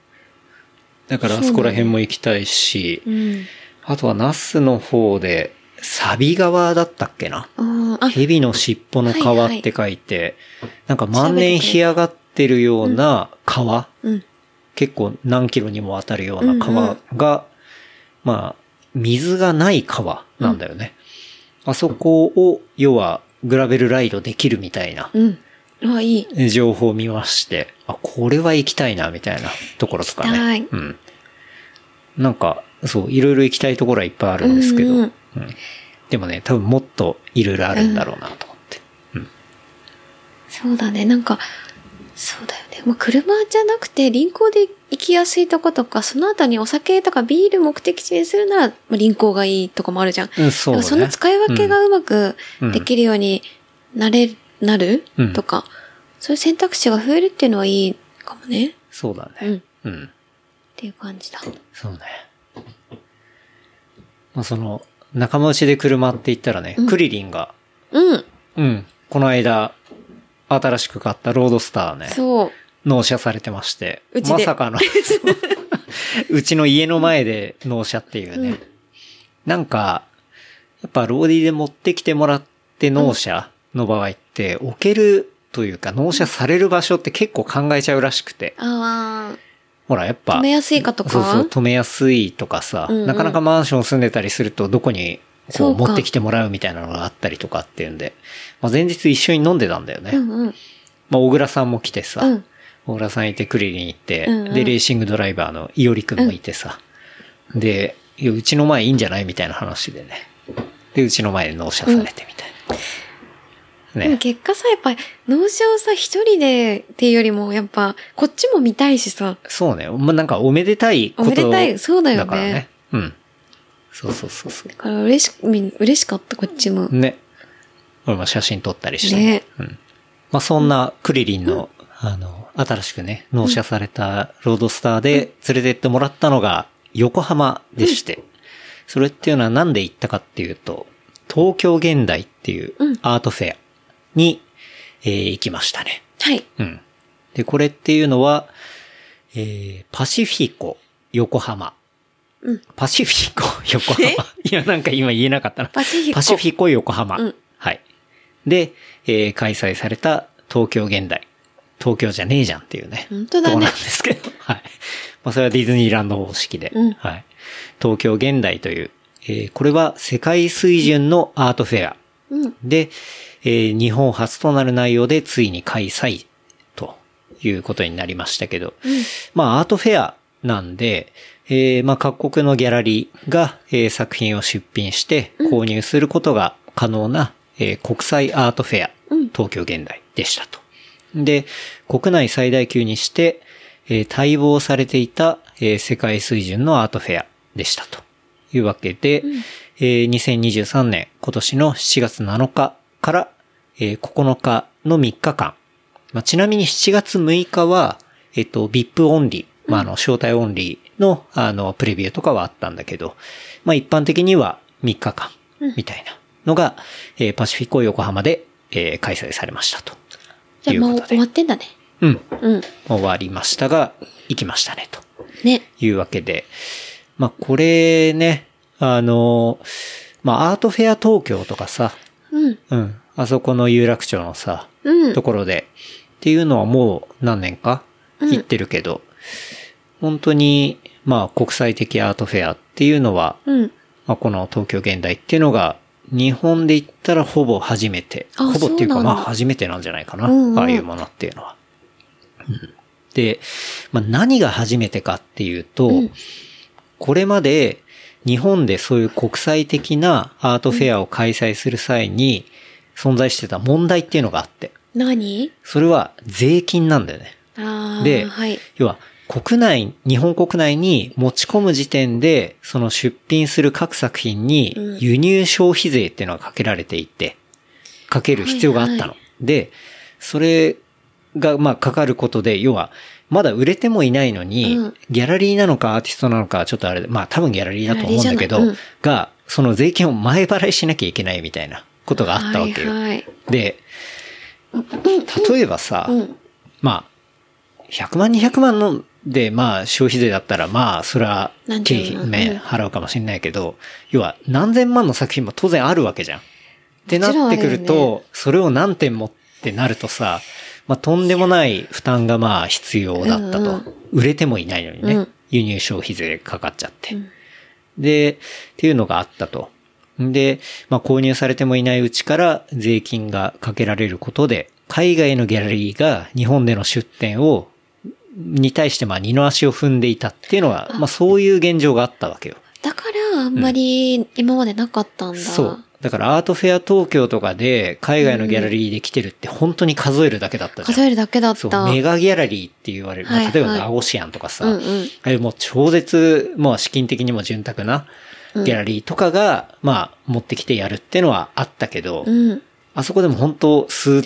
だからあそこら辺も行きたいし、うん。あとは那須の方で、サビ川だったっけな蛇の尻尾の川って書いて、なんか万年干上がってるような川、うん。結構何キロにもわたるような川が、まあ、水がない川なんだよね。あそこを、要は、グラベルライドできるみたいなうん。あ、いい。情報を見まして、あ、これは行きたいな、みたいなところとか行きたいね。うん。なんか、そう、いろいろ行きたいところはいっぱいあるんですけど、うんうんでもね、多分もっといろいろあるんだろうなと思って。そうだね。なんか、そうだよね。まあ、車じゃなくて、輪行で行きやすいとことか、その後にお酒とかビール目的地にするなら、まあ、輪行がいいとかもあるじゃん。うん、そうだね。その使い分けがうまくうんできるようになれ、なる、うんとか、そういう選択肢が増えるっていうのはいいかもね。そうだね。うん。っうん。ていう感じだ。そうね。まあ、その、仲間内で車って言ったらね、クリリンが、うん。うん、この間、新しく買ったロードスターね、そう。納車されてまして、うちでまさかの、そ ううちの家の前で納車っていうね。うんなんか、やっぱローディで持ってきてもらって納車の場合って、置けるというか納車される場所って結構考えちゃうらしくて。あほら、やっあ、ぱ。止めやすいかとか？そうそう、止めやすいとかさ、うんうんなかなかマンション住んでたりすると、どこにこう持ってきてもらうみたいなのがあったりとかっていうんで、まあ、前日一緒に飲んでたんだよね。うんうん。まあ、小倉さんも来てさ、うん小倉さんいてクリリン行って、うんうんで、レーシングドライバーのいおりくんもいてさ、で、いや、うちの前いいんじゃないみたいな話でね。で、うちの前で納車されてみたいな。でもね。結果さ、やっぱ、納車をさ、一人でっていうよりも、やっぱ、こっちも見たいしさ。そうね。まあ、なんかおめでたいことおめでたいそうだよねだからね。うん。そうそうそうそうだ。から嬉し、み嬉しかった、こっちも。ね。俺も写真撮ったりして。ねうん。まあ、そんなクリリンの、あの、新しくね、納車されたロードスターで連れてってもらったのが横浜でして、それっていうのはなんで行ったかっていうと、東京現代っていううんアートフェアに、えー行きましたね。はい。うん。で、これっていうのは、えー、パシフィコ横浜。うんパシフィコ横浜。いや、なんか今言えなかったな。パシフィコパシフィコ横浜。うんはい。で、えー開催された東京現代。東京じゃねえじゃんっていうね。本当だねとこなんですけど。はい。まあ、それはディズニーランド方式で。うんはい。東京現代という、えーこれは世界水準のアートフェア。うん。で、えー日本初となる内容でついに開催ということになりましたけど、まあアートフェアなんで、えーまあ各国のギャラリーが、えー作品を出品して購入することが可能な、えー国際アートフェア、うん東京現代でしたと。で、国内最大級にして、えー待望されていた、えー世界水準のアートフェアでしたというわけで、えー2023年今年の7月7日から、えー9日の3日間。まあ、ちなみに7月6日は、えっと、VIP オンリー、まあ、あの、招待オンリーの、あの、プレビューとかはあったんだけど、まあ、一般的には3日間、みたいなのが、えーパシフィコ横浜で、えー開催されましたと。じゃあもう終わってんだね。うん。うん。終わりましたが、行きましたね、と。ね。いうわけで。まあ、これね、あの、まあ、アートフェア東京とかさ、うん。うん。あそこの有楽町のさ、うんと。ころで、っていうのはもう何年かうん行ってるけど、本当に、まあ、国際的アートフェアっていうのは、うん。まあ、この東京現代っていうのが、日本で言ったらほぼ初めて。あほぼっていうか、まあ、初めてなんじゃないかな。うんうんああいうものっていうのは。うんで、まあ、何が初めてかっていうと、うんこれまで日本でそういう国際的なアートフェアを開催する際に存在してた問題っていうのがあって、何？それは税金なんだよね。ああ。ではい。要は、国内、日本国内に持ち込む時点で、その出品する各作品にうん輸入消費税っていうのがかけられていて、かける必要があったの。はいはで、それが、まあ、かかることで、要は、まだ売れてもいないのに、うんギャラリーなのかアーティストなのか、ちょっとあれで、まあ多分ギャラリーだと思うんだけど、うんが、その税金を前払いしなきゃいけないみたいなことがあったわけよ。はいはい。で、例えばさ、うん。まあ、100万200万ので、まあ消費税だったら、まあそれは何経費ね、うん払うかもしれないけど、要は何千万の作品も当然あるわけじゃん。ってなってくると、それを何点もってなるとさ、まあとんでもない負担がまあ必要だったと。売れてもいないのにね、うん輸入消費税かかっちゃって。うんで、っていうのがあったと。で、まあ購入されてもいないうちから税金がかけられることで、海外のギャラリーが日本での出店を、に対してまあ二の足を踏んでいたっていうのは、まあそういう現状があったわけよ。だから、あんまり今までなかったんだ。そう。だからアートフェア東京とかで海外のギャラリーで来てるって本当に数えるだけだったじゃん。数えるだけだった。そう、メガギャラリーって言われる。例えばはいナゴシアンとかさ、うんうんああいうもう超絶、まあ資金的にも潤沢なギャラリーとかが、まあ持ってきてやるっていうのはあったけど、うん。あそこでも本当数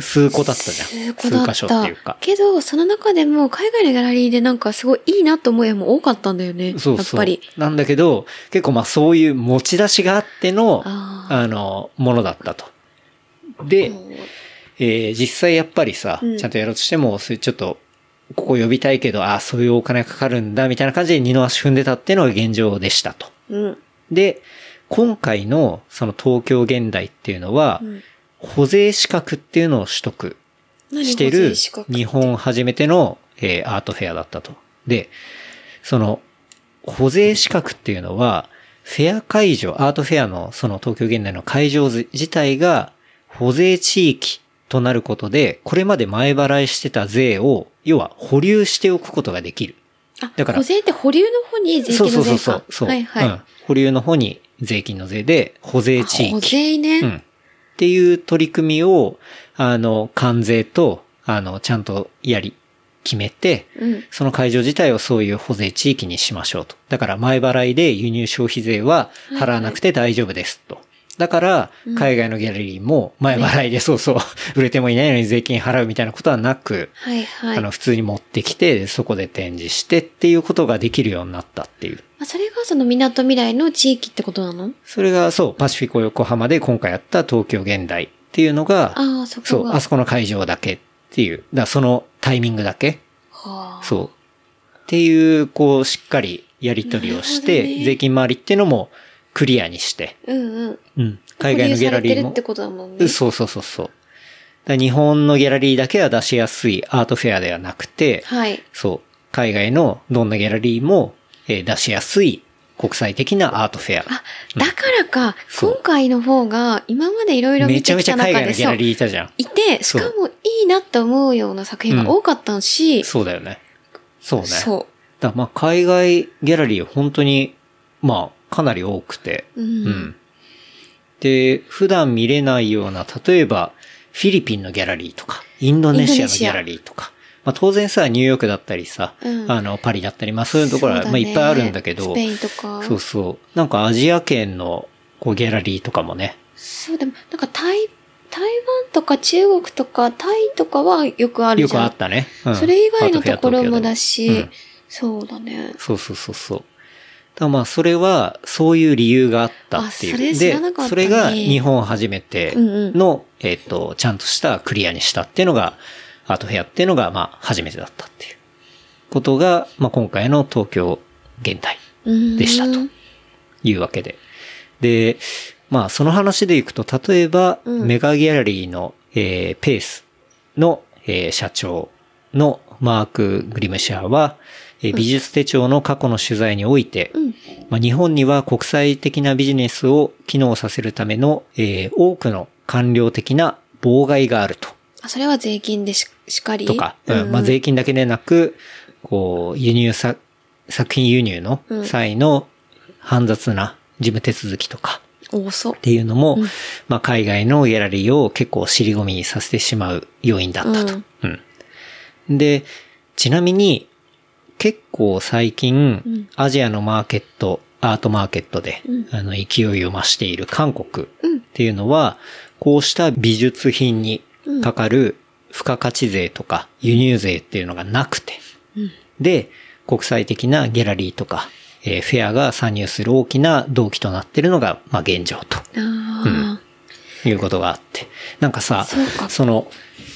数個だったじゃん。数個だっ数箇所っていうたか。。けど、その中でも海外のギャラリーでなんかすごいいいなと思う絵も多かったんだよね。そうそう。やっぱり。なんだけど、結構まあそういう持ち出しがあっての、ああの、ものだったと。で、えー実際やっぱりさ、うんちゃんとやろうとしても、そういうちょっと、ここ呼びたいけど、ああ、そういうお金かかるんだ、みたいな感じで二の足踏んでたっていうのが現状でしたと。うん。で、今回のその東京現代っていうのは、うん保税資格っていうのを取得してる日本初めての、えーアートフェアだったと。で、その保税資格っていうのは、フェア会場、アートフェアのその東京現代の会場自自体が保税地域となることで、これまで前払いしてた税を、要は保留しておくことができる。あ、だから保税って保留の方に税そうそう金の税か？そうそう。そうはいはい。うん。保留の方に税金の税で、保税地あ保域。税ね。うん。っていう取り組みを、あの、関税と、あの、ちゃんとやり、決めて、うん。その会場自体をそういう保税地域にしましょうと。だから前払いで輸入消費税は払わなくて大丈夫ですと。だから、海外のギャラリーも前払いでそうそう、売れてもいないのに税金払うみたいなことはなく、はいはい。あの、普通に持ってきて、そこで展示してっていうことができるようになったっていう。あそれがその港未来の地域ってことなの？それがそう、パシフィコ横浜で今回やった東京現代っていうのが、ああ、そ。そう、あそこの会場だけっていう。だそのタイミングだけ。はあ。そう。っていう、こう、しっかりやり取りをして、ね税金回りっていうのもクリアにして、うんうん。うん。海外のギャラリーもって。ことだもんね。そうそうそうそう。日本のギャラリーだけは出しやすいアートフェアではなくて、はい。そう。海外のどんなギャラリーも、えー出しやすい国際的なアートフェア。あ、だからか、そう今回の方が、今までいろいろめ見てきちゃめちゃ海た中で、そう、外のギャラリーいたじゃん。いて、しかもいいなって思うような作品が多かったし、そうだよね。そうね。そだからまあ海外ギャラリー本当に、まあかなり多くて。う。う。うんん。で、普段見れないような、例えば、フィリピンのギャラリーとか、インドネシアのギャラリーとか。まあ当然さ、ニューヨークだったりさ、うんあの、パリだったり、まあそういうところは、ねまあいっぱいあるんだけど、スペインとか。そうそう。なんかアジア圏の、こう、ギャラリーとかもね、そう、でも、なんか台、台湾とか中国とかタイとかはよくあるよくじゃん。あったね。うんそれ以外のところもだし、トフェア東京でもそうだね。そうそうそうそう。だまあ、それは、そういう理由があったっていう。あそで、それが日本初めてうんうんの、えっ、と、ちゃんとしたクリアにしたっていうのが、アートフェアっていうのが、まあ、初めてだったっていうことが、まあ、今回の東京現代うんでしたというわけで。で、まあ、その話でいくと、例えば、うんメガギャラリーの、えーペースの、えー社長のマーク・グリムシャーは、えー美術手帳の過去の取材において、うん。まあ、日本には国際的なビジネスを機能させるための、えー多くの官僚的な妨害があると。あ、それは税金でししかり？とか、うん。まあ、税金だけでなく、こう、輸入さ、作品輸入の際の煩雑な事務手続きとか多そう。っ。ていうのも、まあ、海外のギャラリーを結構尻込みにさせてしまう要因だったと。うん。で、ちなみに、結構最近、アジアのマーケット、アートマーケットで、あの、勢いを増している韓国っていうのは、こうした美術品にかかる付加価値税とか輸入税っていうのがなくて、で、国際的なギャラリーとか、えーフェアが参入する大きな動機となっているのが、まあ、現状と。あいうことがあって。なんかさ、そその、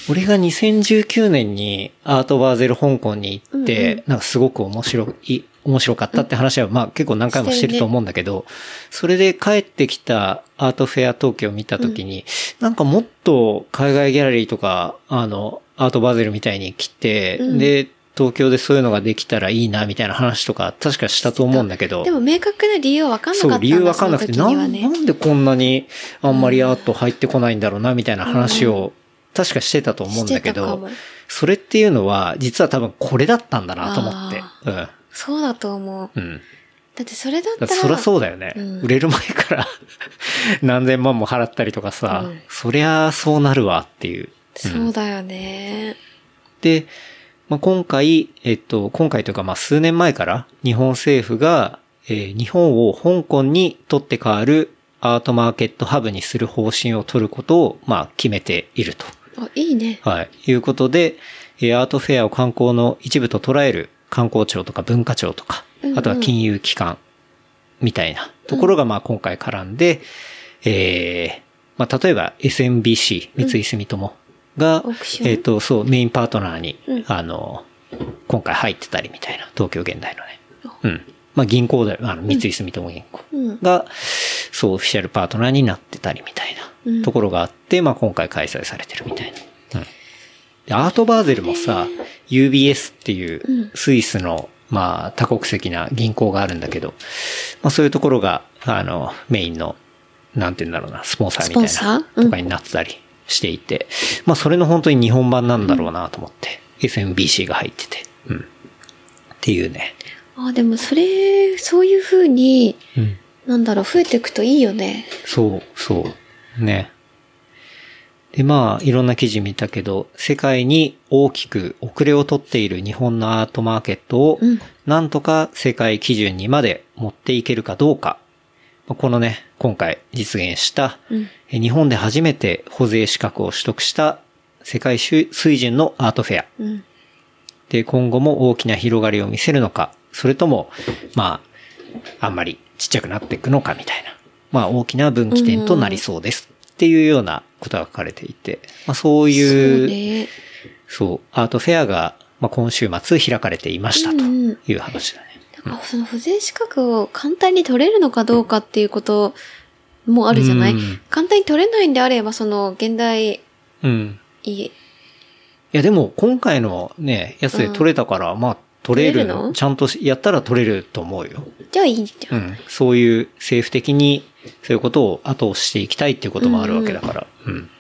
俺が2019年にアートバーゼル香港に行って、なんかすごく面白い、面白かったって話は、まあ結構何回もしてると思うんだけど、それで帰ってきたアートフェア東京を見たときに、なんかもっと海外ギャラリーとか、あの、アートバーゼルみたいに来て、で、東京でそういうのができたらいいな、みたいな話とか、確かしたと思うんだけど。あ。で、も明確な理由は分かんなかったそう、理由わかんなくて、ね。なんでこんなにあんまりアート入ってこないんだろうな、みたいな話を、確かしてたと思うんだけどそれっていうのは、実は多分これだったんだなと思って。そうだと思う。うん。うん。だってそれだったら。そりゃそうだよね。うん売れる前から 何千万も払ったりとかさ、うんそりゃそうなるわっていう。そうだよね。で、まあ、今回、えっと、今回というか、まあ、数年前から日本政府が、えー日本を香港にとって変わるアートマーケットハブにする方針を取ることを、まあ、決めているとあ、いいね。はい。いうことで、えーアートフェアを観光の一部と捉える観光庁とか文化庁とかうんう、んあとは金融機関みたいなところがまあ今回絡んで、えーまあ例えば SMBC、三井住友がオークショ、ンえっ、と、そう、メインパートナーに、うんあの、今回入ってたりみたいな、東京現代のね。うん。まあ銀行だよ、あの、三井住友銀行うん。が、そう、オフィシャルパートナーになってたりみたいうんなところがあって、まあ今回開催されてるみたいな。アートバーゼルもさ、UBS っていうスイスの、まあ多国籍な銀行があるんだけど、まあそういうところが、あの、メインの、なんて言うんだろうな、スポンサーみたいなとかになってたりしていて、まあそれの本当に日本版なんだろうなと思って、SMBC が入ってて、うん。っていうね。あ、でもそれ、そういう風に、うん。なんだろう、増えていくといいよね。そう、そう。ね。で、まあ、いろんな記事見たけど、世界に大きく遅れをとっている日本のアートマーケットをうん、なんとか世界基準にまで持っていけるかどうか。まあこのね、今回実現した、うんえ日本で初めて保税資格を取得した世界水準のアートフェア。うん。で、今後も大きな広がりを見せるのか、それとも、まあ、あんまりちっちゃくなっていくのかみたいな。まあ、大きな分岐点となりそうです。っていうようなことが書かれていて、まあ、そうそういう、ね。そう、アートフェアが、まあ、今週末開かれていましたとうんうんいう話だね。だからその保全資格を簡単に取れるのかどうかっていうこともあるじゃない、うん簡単に取れないんであれば、その現代、うん。いいや、でも、今回のね、やつで取れたから、まあ、取れるの？ちゃんとやったら取れると思うよ。じゃあいいじゃ。うんん。そういう政府的にそういうことを後押ししていきたいっていうこともあるわけだから。うん。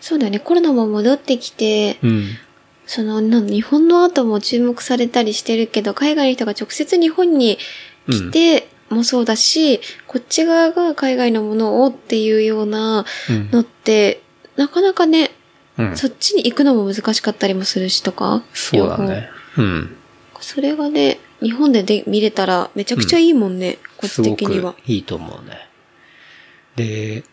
そうだよね。コロナも戻ってきて、うん。その、なん日本のアートも注目されたりしてるけど、海外の人が直接日本に来てもそうだし、こっち側が海外のものをっていうようなうん。のって、なかなかね、うん。そっちに行くのも難しかったりもするしとか。そうだね。うん。それがね、日本でで見れたらめちゃくちゃいいもんね、こっち的には。いいと思うね。で、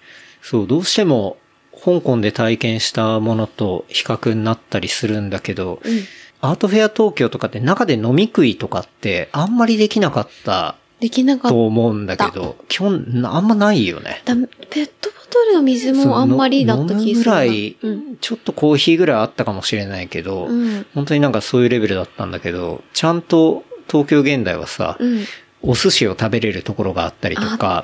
そう、どうしても、香港で体験したものと比較になったりするんだけど、うん。アートフェア東京とかって中で飲み食いとかってあんまりできなかったできなかっと思うんだけど、基本あんまないよね。た。ペットボトルの水もあんまりだった気がするぐらい、うん。ちょっとコーヒーぐらいあったかもしれないけど、うん。本当になんかそういうレベルだったんだけど、ちゃんと東京現代はさ、うん。お寿司を食べれるところがあったりとか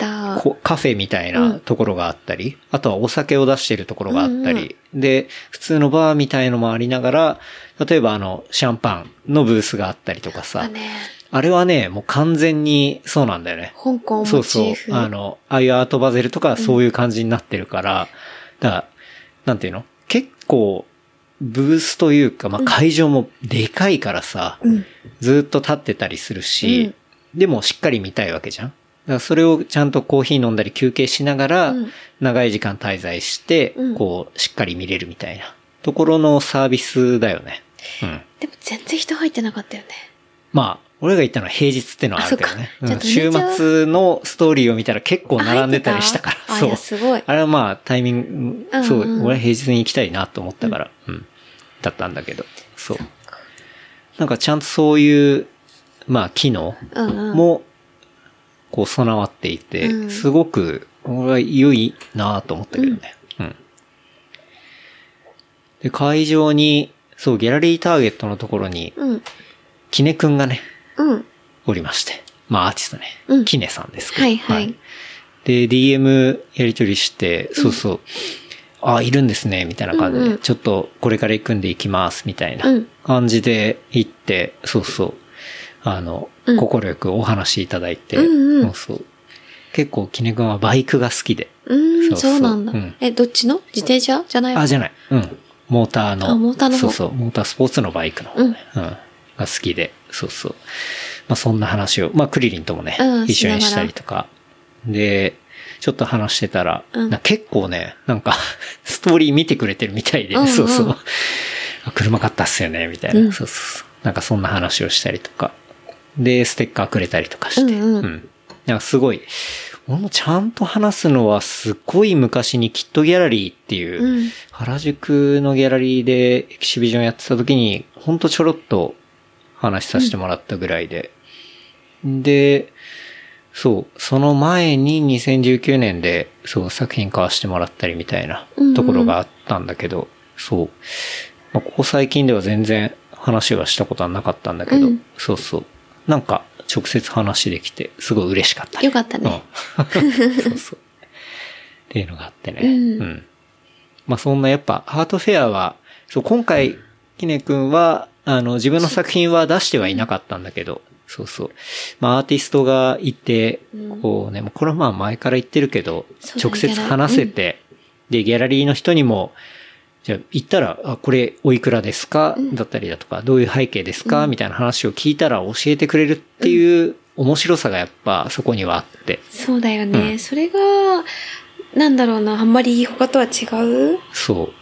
カフェみたいなところがあったり、あとはお酒を出してるところがあったり、で、普通のバーみたいのもありながら、例えばあの、シャンパンのブースがあったりとかださ、ね。あれはね、もう完全にそうなんだよね。香港をそうそう。あの、ああいうアートバゼルとかはそういう感じになってるから、だから、なんていうの？結構、ブースというか、まあ、会場もでかいからさ、うん。ずっと立ってたりするし、でもしっかり見たいわけじゃん。だからそれをちゃんとコーヒー飲んだり休憩しながらうん、長い時間滞在してうん、こう、しっかり見れるみたいなところのサービスだよね。うん。でも全然人入ってなかったよね。まあ、俺が言ったのは平日ってのはあるけどね。うん週末のストーリーを見たら結構並んでたりしたから。そう。あれはまあ、タイミング、うんうんそう、俺は平日に行きたいなと思ったから、うん。だったんだけど、そう。なんかちゃんとそういう、まあ、機能うんうん。も、こう備わっていて、うんすごく、俺は良いなと思ったけどね。うん。で、会場に、そう、ギャラリーターゲットのところに、うん。キネくんがね、うん。おりまして。まあ、アーティストね。うんキネさんですけど。はいはいで、DM やり取りして、そうそう。あ、いるんですね、みたいな感じで、うんうんちょっとこれから行くんで行きます、みたいなうん感じで行って、そうそう。あの、うん快くお話しいただいて、うんうんそうそう。結構、キネ君はバイクが好きで。うーん、そうそうそうなんだうん。え、どっちの？自転車？じゃないあ、じゃない。うん。モーターの。あモーターの方？そうそう。モータースポーツのバイクの方ね。うん。が好きで。そうそう。まあそんな話を、まあクリリンともね、うん一緒にしたりとか。で、ちょっと話してたら、うんな結構ね、なんか、ストーリー見てくれてるみたいで、うんうんそうそう。あ車買ったっすよね、みたいな。うんそうそうそう。なんかそんな話をしたりとか。で、ステッカーくれたりとかして。うんうんなんかすごい、俺もちゃんと話すのはすっごい昔にキットギャラリーっていう、うん原宿のギャラリーでエキシビジョンやってた時に、ほんとちょろっと話させてもらったぐらいで。で、そう、その前に2019年で、そう、作品買わしてもらったりみたいなところがあったんだけど、そう。まあ、ここ最近では全然話はしたことはなかったんだけど、うんそうそう。なんか、直接話できて、すごい嬉しかった、よかったね。うん。そうそう。っていうのがあってね。うんまあそんなやっぱ、ハートフェアは、そう、今回、キネ君は、あの、自分の作品は出してはいなかったんだけど、そうそう。まあアーティストがいて、こうね、もうこれはまあ前から言ってるけど、直接話せて、で、ギャラリーの人にも、じゃあ行ったら、あ、これおいくらですか、だったりだとか、どういう背景ですか、みたいな話を聞いたら教えてくれるっていう面白さがやっぱそこにはあって。そうだよね。うん。それが、なんだろうな、あんまり他とは違う？そう。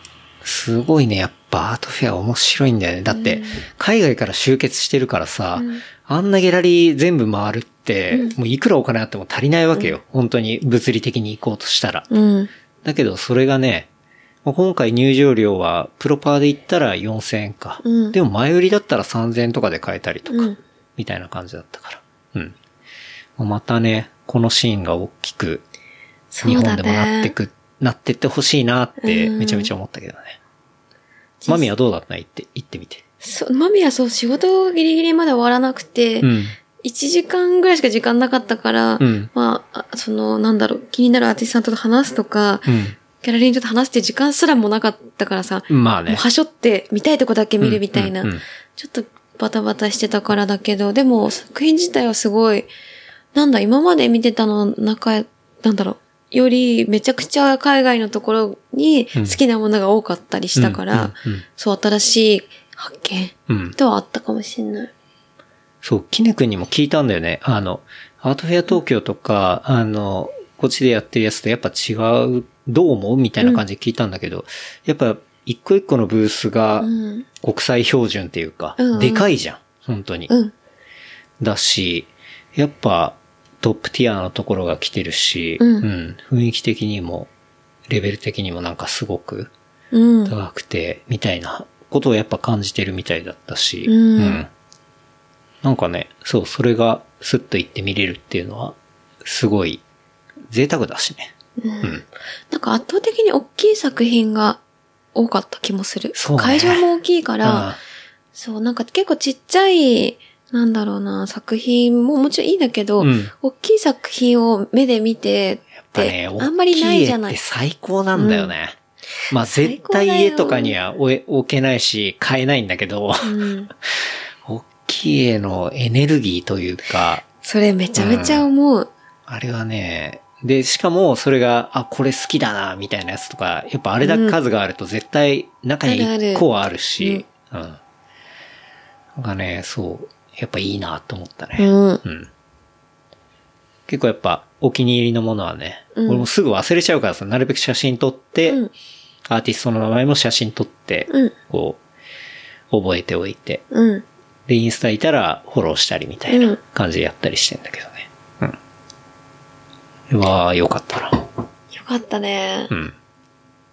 すごいね、やっぱアートフェア面白いんだよね。だって、海外から集結してるからさ、うんあんなギャラリー全部回るって、もういくらお金あっても足りないわけよ。本当に物理的に行こうとしたら。うん。だけど、それがね、まあ今回入場料は、プロパーで行ったら4000円か。うんでも前売りだったら3000円とかで買えたりとか、うんみたいな感じだったから。うん。またね、このシーンが大きく、日本でもなってね。く、なってってほしいなって、うんめちゃめちゃ思ったけどね。マミはどうだった？の言って、言ってみて。そう、マミはそう、仕事ギリギリまで終わらなくて、うん。1時間ぐらいしか時間なかったから、うんまああ、その、なんだろう、気になるアーティストさんと話すとか、うギャラリーにちょっと話すって時間すらもなかったからさ、ん。まあね。もうはしょって見たいとこだけ見るみたいな、うんうんうんちょっとバタバタしてたからだけど、でも作品自体はすごい、なんだ、今まで見てたの中、なんだろう、よりめちゃくちゃ海外のところにうん好きなものが多かったりしたから、うんうんうんそう、新しい発見？うん。とはあったかもしれない。そう、キネ君にも聞いたんだよね。あの、アートフェア東京とか、あの、こっちでやってるやつとやっぱ違う、どう思うみたいな感じで聞いたんだけど、やっぱ一個一個のブースがうん。国際標準っていうか、うんうんでかいじゃん。本当に。うん。だし、やっぱトップティアのところが来てるし、うん雰囲気的にも、レベル的にもなんかすごくうん。高くて、みたいなことをやっぱ感じてるみたいだったし、うんなんかね、そう、それがスッと行って見れるっていうのは、すごい贅沢だしね。うん。なんか圧倒的に大きい作品が多かった気もする。そうね会場も大きいから、あそう、なんか結構ちっちゃい、なんだろうな、作品ももちろんいいんだけど、うん大きい作品を目で見てやっぱね、あんまりないじゃない。最高なんだよね。まあ絶対家とかには置けないし、買えないんだけど、うん。大きい絵のエネルギーというか、それめちゃめちゃ思う。あれはね、で、しかもそれが、あ、これ好きだな、みたいなやつとか、やっぱあれだけ数があると絶対中にあるある1個はあるし、うん。なんかね、そう、やっぱいいなと思ったね。うん。うん。結構やっぱお気に入りのものはね、うん俺もすぐ忘れちゃうからさ、なるべく写真撮って、うんアーティストの名前も写真撮って、うん。こう、覚えておいて、うん。で、インスタいたらフォローしたりみたいうなん感じでやったりしてんだけどね。うん。うわー、よかったな。よかったねう。ん。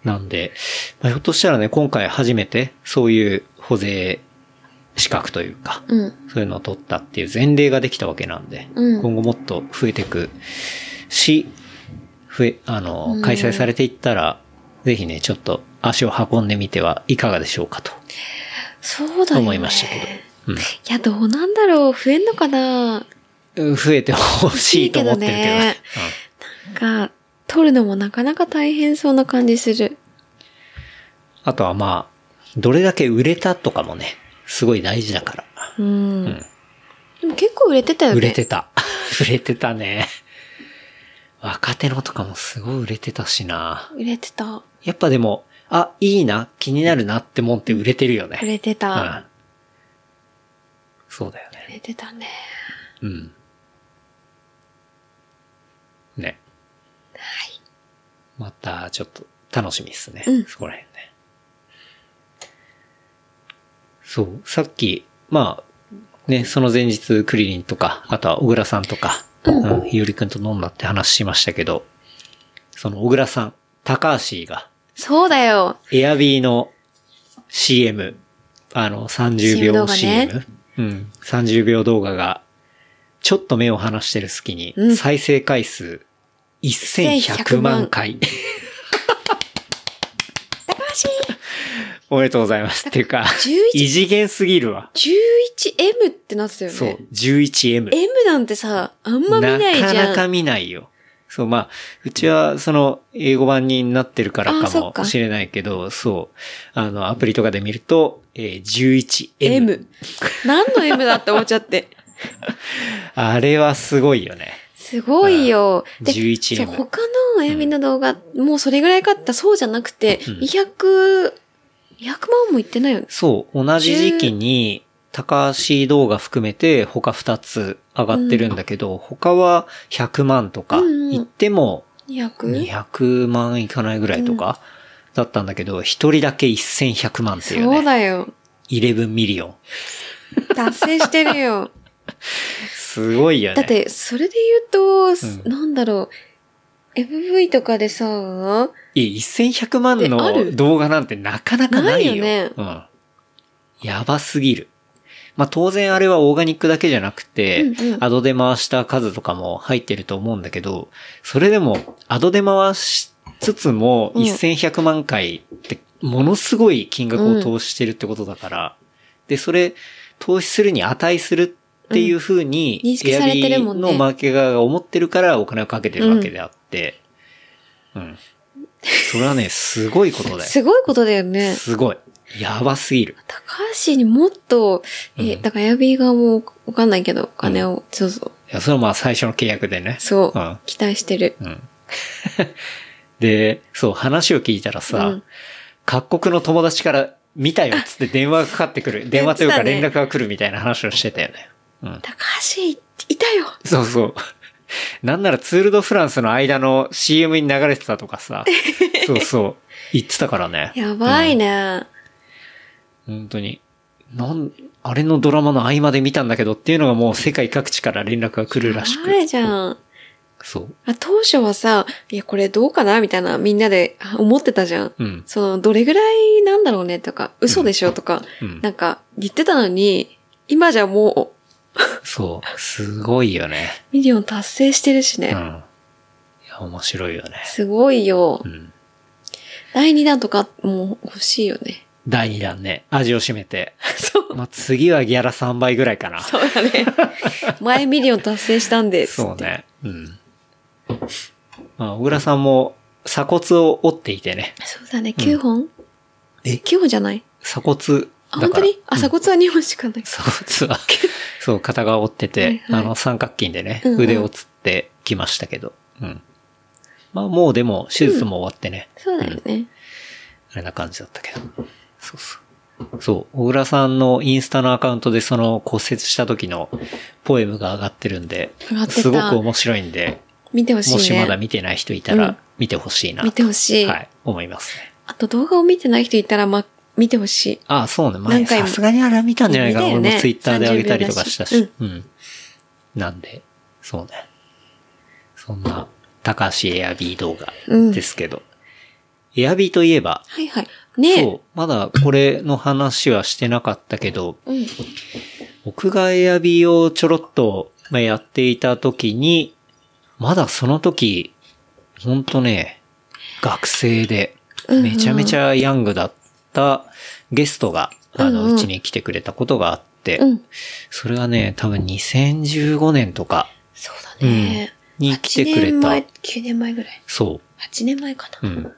なんで、まあ、ひょっとしたらね、今回初めて、そういう保税資格というか、うん。そういうのを取ったっていう前例ができたわけなんで、うん今後もっと増えていくし、増え、あの、開催されていったら、ぜひね、ちょっと足を運んでみてはいかがでしょうかとそうだよね。思いましたけど。いや、どうなんだろう増えんのかなうん。増えてほしいと思ってるけどね。いいけなんか、撮るのもなかなか大変そうな感じする。うんあとはまあ、どれだけ売れたとかもね、すごい大事だから。うん。でも結構売れてたよね。売れてた。売れてたね。若手のとかもすごい売れてたしな。売れてた。やっぱでも、あ、いいな、気になるなってもんって売れてるよね。売れてうた。ん。そうだよね。売れてたね。うん。ね。はい。また、ちょっと、楽しみですね。うんそこら辺ね。そう、さっき、まあ、ね、その前日、クリリンとか、あとは小倉さんとか、うん、ひよりくんと飲んだって話しましたけど、その小倉さん、高橋が、そうだよ。エアビーの CM、あの、30秒 CM ね。うん、30秒動画が、ちょっと目を離してる隙にう、ん。再生回数1100万回。高橋 おめでとうございます。っていうか、11異次元すぎるわ。11M ってなってたよね。そう、11M。M なんてさ、あんま見ないじゃん。なかなか見ないよ。そう、まあ、うちは、その、英語版になってるからかもしれないけど、そう、あの、アプリとかで見ると、えー、11M。M。何の M だって思っちゃって。あれはすごいよね。すごいよ。で 11M そう他のエビの動画、もうそれぐらいかってそうじゃなくて、うん200、200万もいってないよね。そう、同じ時期に、高橋動画含めて他2つ上がってるんだけど、他は100万とか、うんうん言っても 200? 200万いかないぐらいとか、だったんだけど、一人だけ1100万っていうそうね。だよ。11 million。達成してるよ。すごいよね。だって、それで言うと、うんなんだろう、FV とかでさ、いや、1100万のる？動画なんてなかなかないよ。ないよね。うん。やばすぎる。まあ、当然あれはオーガニックだけじゃなくて、うんうん。 ad で回した数とかも入ってると思うんだけど、それでも、アドで回しつつも、うん。1100万回って、ものすごい金額を投資してるってことだから、で、それ、投資するに値するっていう風に、うん。認識されてるもんね。エアビーのマーケ側が思ってるからお金をかけてるわけであって、うん。それはね、すごいことだよ。すごいことだよね。すごい。やばすぎる。高橋にもっと、え、うんだからエアビー側もわかんないけど、お金を、そうそう。いや、それはまあ最初の契約でね。そう、うん期待してる。うん。で、そう、話を聞いたらさ、うん各国の友達から見たよっつって電話がかかってくる。電話というか連絡が来るみたいな話をしてたよね。うん。高橋、いたよそうそう。なんならツールドフランスの間の CM に流れてたとかさ。そうそう。言ってたからね。やばいね。本当に。なん、あれのドラマの合間で見たんだけどっていうのがもう世界各地から連絡が来るらしく。やばいじゃん。そう。あ当初はさ、いや、これどうかなみたいな、みんなであ思ってたじゃん。うん。その、どれぐらいなんだろうねとか、嘘でしょとか、うんなんか、言ってたのに、今じゃもそう。すごいよね。う、ミリオン達成してるしね。うん。いや、面白いよね。すごいよ。うん。第2弾とかも欲しいよね。第2弾ね。味を占めて。そう。まあ、次はギャラ3倍ぐらいかな。そうだね。前ミリオン達成したんです。そうね。うん。まあ、小倉さんも鎖骨を折っていてね。そうだね。9本、え ?9 本じゃない？鎖骨あ。本当に？あ、うん鎖骨は2本しかない。鎖骨は、そう、肩が折ってて、はいはいあの、三角筋でね、うんうん腕をつってきましたけど。うん。まあ、もうでも、手術も終わってね。そうだよね。あれな感じだったけど。そうそう。そう。小倉さんのインスタのアカウントでその骨折した時のポエムが上がってるんで上がって、たすごく面白いんで、見てほしいね。もしまだ見てない人いたうんら見てほしいな。見てほしい。はい。思いますね。あと動画を見てない人いたら、ま、見てほしい。ああ、そうね。前さすがにあれは見たんじゃないかな。俺もツイッターで上げたりとかしたし。30秒うん。なんで、そうね。そんな、高橋エアビー動画ですけど。エアビーといえば、はいはい。ねえ。そう、まだこれの話はしてなかったけど、うん。僕がエアビーをちょろっとまあやっていた時に、まだその時、ほんとね、学生で、うんうんめちゃめちゃヤングだったゲストが、あの、うちに来てくれたことがあって、うん。それがね、多分2015年とかそうだね。に来てくれ8年前た。9年前ぐらい。そ8年前かう。な。うん。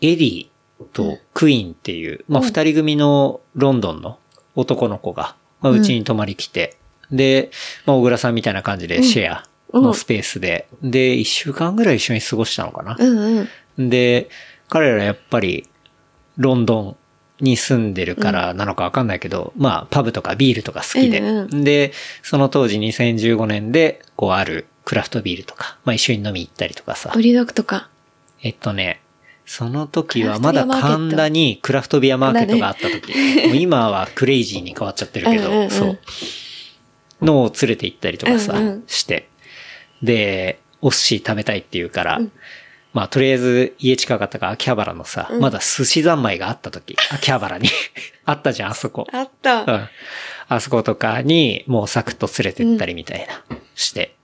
エディとクイーンっていう、まあ、うん二人組のロンドンの男の子が、まあ、うちに泊まり来て、で、まあ、小倉さんみたいな感じでシェアのスペースで、で、一週間ぐらい一緒に過ごしたのかな。うんうん。で、彼らやっぱり、ロンドンに住んでるからなのかわかんないけど、まあ、パブとかビールとか好きで、うんで、その当時2015年で、こうあるクラフトビールとか、まあ一緒に飲み行ったりとかさ。ブ、リドッグとか。えっとね、その時はまだ神田にクラフトビアマーケットがあった時、もう今はクレイジーに変わっちゃってるけど、うんうんうん。そう。のを連れて行ったりとかさ、うんうんして。で、お寿司食べたいって言うから、まあとりあえず家近かったから秋葉原のさ、まだ寿司三昧があった時、秋葉原に あったじゃん、あそこ。あった。うん。あそことかにもうサクッと連れてったりみたいな、して。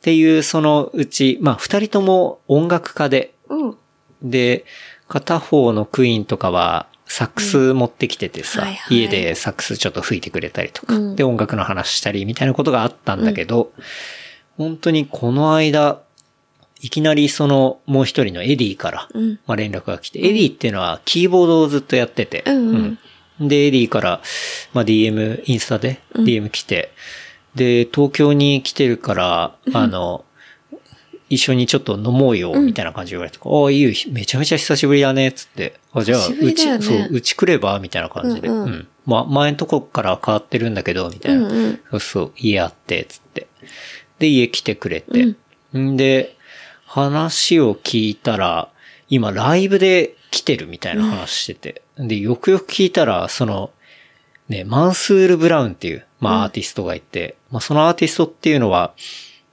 っていう、そのうち、まあ二人とも音楽家で、うん。で、片方のクイーンとかは、サックス持ってきててさ、はいはい家でサックスちょっと吹いてくれたりとか、うんで、音楽の話したりみたいなことがあったんだけど、本当にこの間、いきなりその、もう一人のエディから、うん。まあ、連絡が来て、エディっていうのはキーボードをずっとやってて、うんうん。うん。で、エディから、まあ、DM、インスタで DM 来て、で、東京に来てるから、あの、一緒にちょっと飲もうよ、みたいな感じで言われて、ああ、いいよ、めちゃめちゃ久しぶりだね、つって。あ、じゃあ、ね。うち、そう、うち来ればみたいな感じで。ううん。ん、うん。まあ、前のとこから変わってるんだけど、みたいな。うんうん。そうそう、家あって、つって。で、家来てくれて。ん。で、話を聞いたら、今ライブで来てるみたいな話してて。で、よくよく聞いたら、その、ね、マンスール・ブラウンっていう、まあアーティストがいて、まあそのアーティストっていうのは、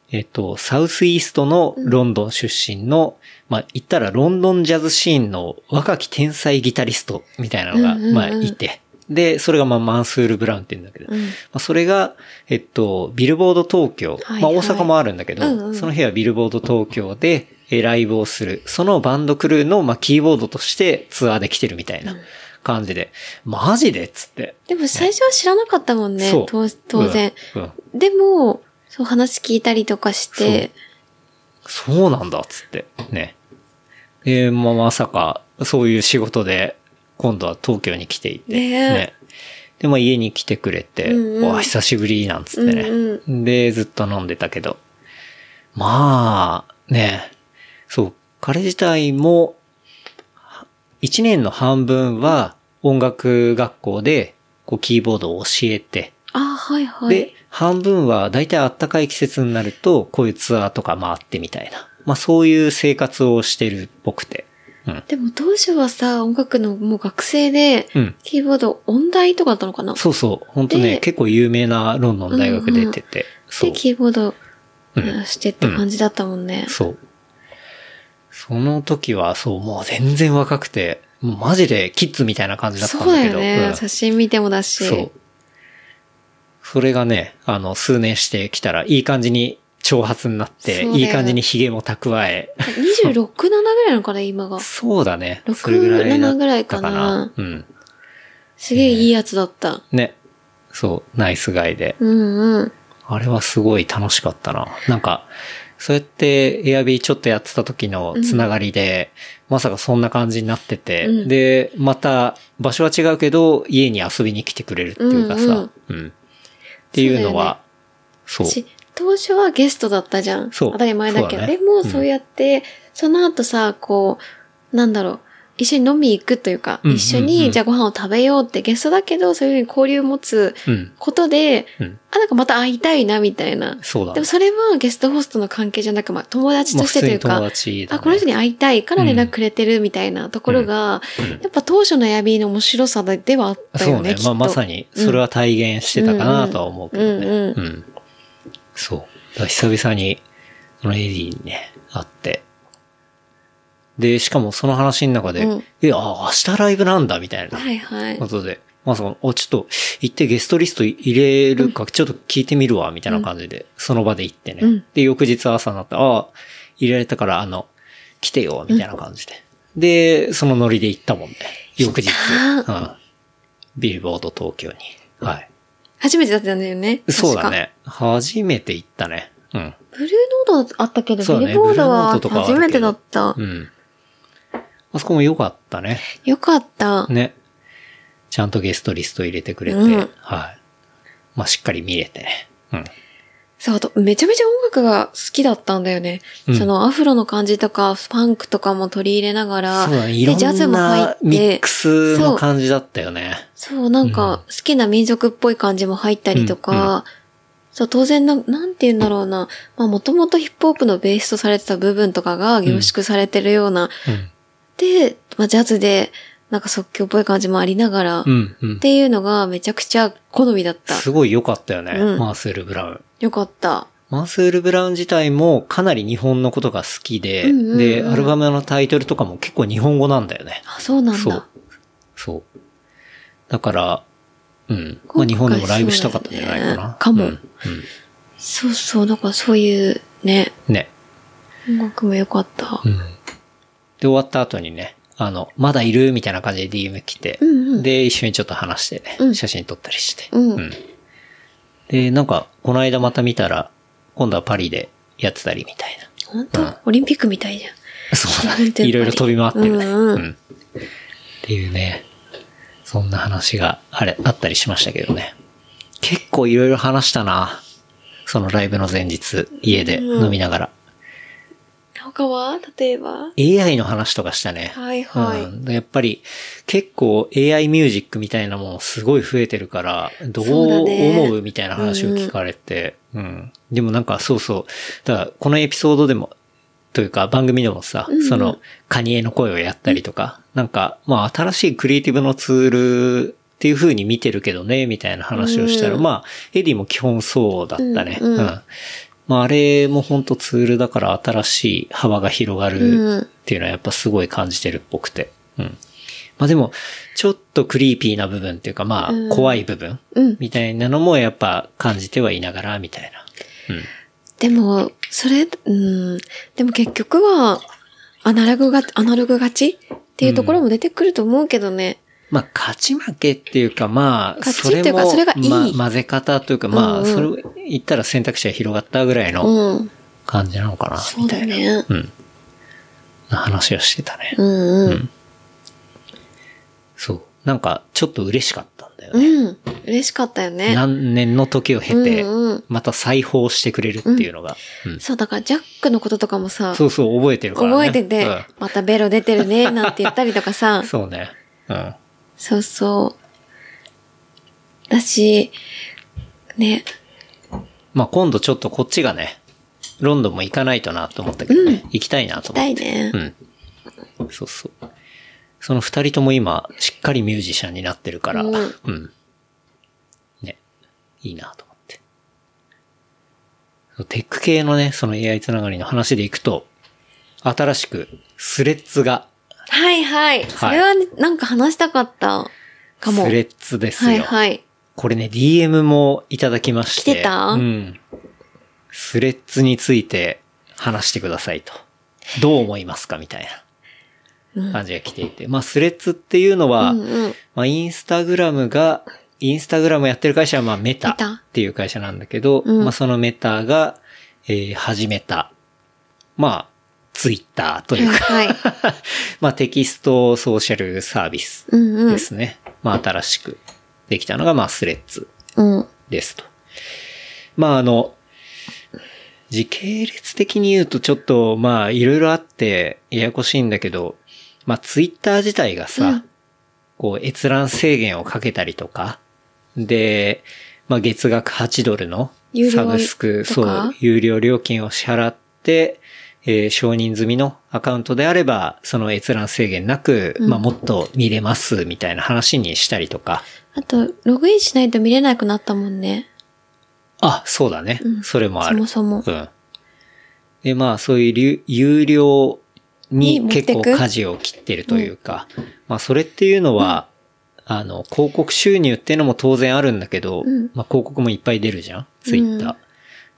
えっと、サウスイーストのロンドン出身の、まあ言ったらロンドンジャズシーンの若き天才ギタリストみたいなのが、うんうんうん。まあいて、で、それがまあマンスール・ブラウンって言うんだけど、うんまあ、それが、えっと、ビルボード東京、はいまあ大阪もあるんだけど、うんうんその日はビルボード東京でえーライブをする。そのバンドクルーの、まあ、キーボードとしてツアーで来てるみたいな感じで、マジでっつって。でも最初は知らなかったもんね。そう当当然。うんうんでも、そう話聞いたりとかして、そうなんだっつって。ね。で、まあ、まさか、そういう仕事で、今度は東京に来ていて。ねえで、まあ、家に来てくれて、うんうん久しぶりなんつってね。うんで、ずっと飲んでたけど。まあ、ね。そう、彼自体も、一年の半分は音楽学校で、こう、キーボードを教えて、あ、はいはい。で、半分は大体暖かい季節になると、こういうツアーとか回ってみたいな。まあそういう生活をしてるっぽくて。うん。でも当初はさ、音楽のもう学生で、うん。キーボード音大とかだったのかな？そうそう。本当ねで、結構有名なロンドン大学出てて。そうで、。キーボードうんしてって感じだったもんね。そう。その時は、そう、もう全然若くて、もうマジでキッズみたいな感じだったんそうだだけど。よね。うん写真見てもだし。そう。それがね、あの、数年してきたら、いい感じに長髪になって、いい感じに髭も蓄え。26、7ぐらいなのかな、今が。そうだね。6それぐらいだった7ぐらいかなうん。すげえいいやつだった。ね。そう、ナイスガイで。うんうん。あれはすごい楽しかったな。なんか、そうやってエアビーちょっとやってた時のつながりで、まさかそんな感じになってて、うんで、また場所は違うけど、家に遊びに来てくれるっていうかさ、うん、っていうのは、そう。し、当初はゲストだったじゃん。そう当たり前だけど。でも、うんそうやって、その後さ、こう、なんだろう、一緒に飲み行くというか、うん一緒うんうんにじゃあご飯を食べようってゲストだけど、そういうふうに交流を持つうん。ことで、うん。あ、なんかまた会いたいな、みたいな。そうだねでも。それはゲストホストの関係じゃなく、まあ友達まあとしてというか、普通に友達だ、ね。あ、この人に会いたいから連絡くれてるみたいなところが、やっぱ当初のエアビーの面白さではあったよね、そうねまあまさに、それは体現してたかなとは思うけどね。うんうんうん。そう。久々に、そのエディにね、会って。で、しかもその話の中で、うんえ、あ、明日ライブなんだ、みたいなはいはい。ことで、まさか、お、ちょっと、行ってゲストリスト入れるか、ちょっと聞いてみるわ、みたいな感じで、その場で行ってね。うんで、翌日朝になって、ああ、入れられたから、あの、来てよ、みたいな感じで。で、そのノリで行ったもんね。翌日。うん。ビルボード東京に。はい。初めてだったんだよね。そうだね。初めて行ったね。うん。ブルーノートあったけ？ど、ねビルボードブルーノは初めてだった。うん。あそこも良かったね。よかった。ね。ちゃんとゲストリスト入れてくれて、うんはい。まあ、しっかり見れてね。うん。そう、あと、めちゃめちゃ音楽が好きだったんだよね。うんそのアフロの感じとか、パンクとかも取り入れながら、そうだね。いろで、ジャズんも入なミってック、スの感じだったよね。そう、なんか、好きな民族っぽい感じも入ったりとか、うんうんそう、当然な、なんて言うんだろうな。まあ、もともとヒップホップのベースとされてた部分とかが凝縮されてるような。うん。で、まあ、ジャズで、なんか即興っぽい感じもありながら、っうん。うん。ていうのがめちゃくちゃ好みだった。すごい良かったよね。うんマーセル・ブラウン。よかった。マンスール・ブラウン自体もかなり日本のことが好きで、うんうんうんで、アルバムのタイトルとかも結構日本語なんだよね。あ、そうなんそうだ。。そう。だから、うん。まあ日本でもライブしたかったんじゃないかな。ねかもうん。そうそう、だからそういうね、うんね。音楽も良かった。うん。で、終わった後にね、あの、まだいるみたいな感じで DM 来て、うんうんで、一緒にちょっと話してね、うん写真撮ったりして。うんで、なんか、この間また見たら、今度はパリでやってたりみたいな。本当、オリンピックみたいじゃん。そうだね。いろいろ飛び回ってるね。うんうんっていうね、そんな話があれ、あったりしましたけどね。結構いろいろ話したな。そのライブの前日、家で飲みながら。他は？例えば？AI の話とかしたね。はいはい。うん。でやっぱり結構 AI ミュージックみたいなものすごい増えてるから、どう思うみたいな話を聞かれて、うん、でもなんかそうそう。だからこのエピソードでも、というか番組でもさ、そのカニエの声をやったりとか、なんかまあ新しいクリエイティブのツールっていう風に見てるけどね、みたいな話をしたら、うん。まあ、エディも基本そうだったね。うん。うんまあ、あれも本当ツールだから新しい幅が広がるっていうのはやっぱすごい感じてるっぽくて。うん。まあでも、ちょっと creepy な部分っていうかまあうん、怖い部分うん。みたいなのもやっぱ感じてはいながらみたいな。うん。でも、それ、うん。でも結局は、アナログが、アナログ勝ちっていうところも出てくると思うけどね。まあ、勝ち負けっていうか、まあ、それも、ま混ぜ方というか、まあ、それを言ったら選択肢が広がったぐらいのうん。感じなのかな、そうみたいな。うん。な話をしてたね。うんうん。うんそう。なんか、ちょっと嬉しかったんだよね。うん。嬉しかったよね。何年の時を経てまた再訪してくれるっていうのが。うんそう、だからジャックのこととかもさ、そうそう、覚えてるからね。覚えてて、またベロ出てるね、なんて言ったりとかさうん、そうね。うん。そうそう。だし、ね、まあ今度ちょっとこっちがね、ロンドンも行かないとなと思ったけどね。行きたいなと思って。たいね。うん。そうそう。その二人とも今、しっかりミュージシャンになってるから、うんうん。ね。いいなと思って。テック系のね、その AI つながりの話でいくと、新しくスレッズが、はいはい。それはね、なんか話したかったかも。スレッズですよ。はいはい。これね、DM もいただきまして。来てた？うん。スレッズについて話してくださいと。どう思いますかみたいな 感じが来ていて。まあ、スレッズっていうのは、うんうん。まあ、インスタグラムが、インスタグラムやってる会社は、まあ、メタっていう会社なんだけど、うんまあ、そのメタが、えー始めた、まあ、ツイッターというか、はいはい。まあ、テキストソーシャルサービスうんうんで。すね。まあ、新しくできたのが、まあ、スレッズうん。ですと。まあ、あの、時系列的に言うとちょっと、まあ、いろいろあって、ややこしいんだけど、まあ、ツイッター自体がさ、うんこう、閲覧制限をかけたりとか、で、まあ、月額8ドルのサブスク、そう、有料料金を支払って、えー承認済みのアカウントであれば、その閲覧制限なく、うんまあ、もっと見れます、みたいな話にしたりとか、あと、ログインしないと見れなくなったもんね。あ、そうだね。うんそれもある。そもそも。うん。で、まあ、そういう流有料に結構舵を切ってるというか、まあ、それっていうのは、あの、広告収入っていうのも当然あるんだけど、うんまあ、広告もいっぱい出るじゃん？ツイッター。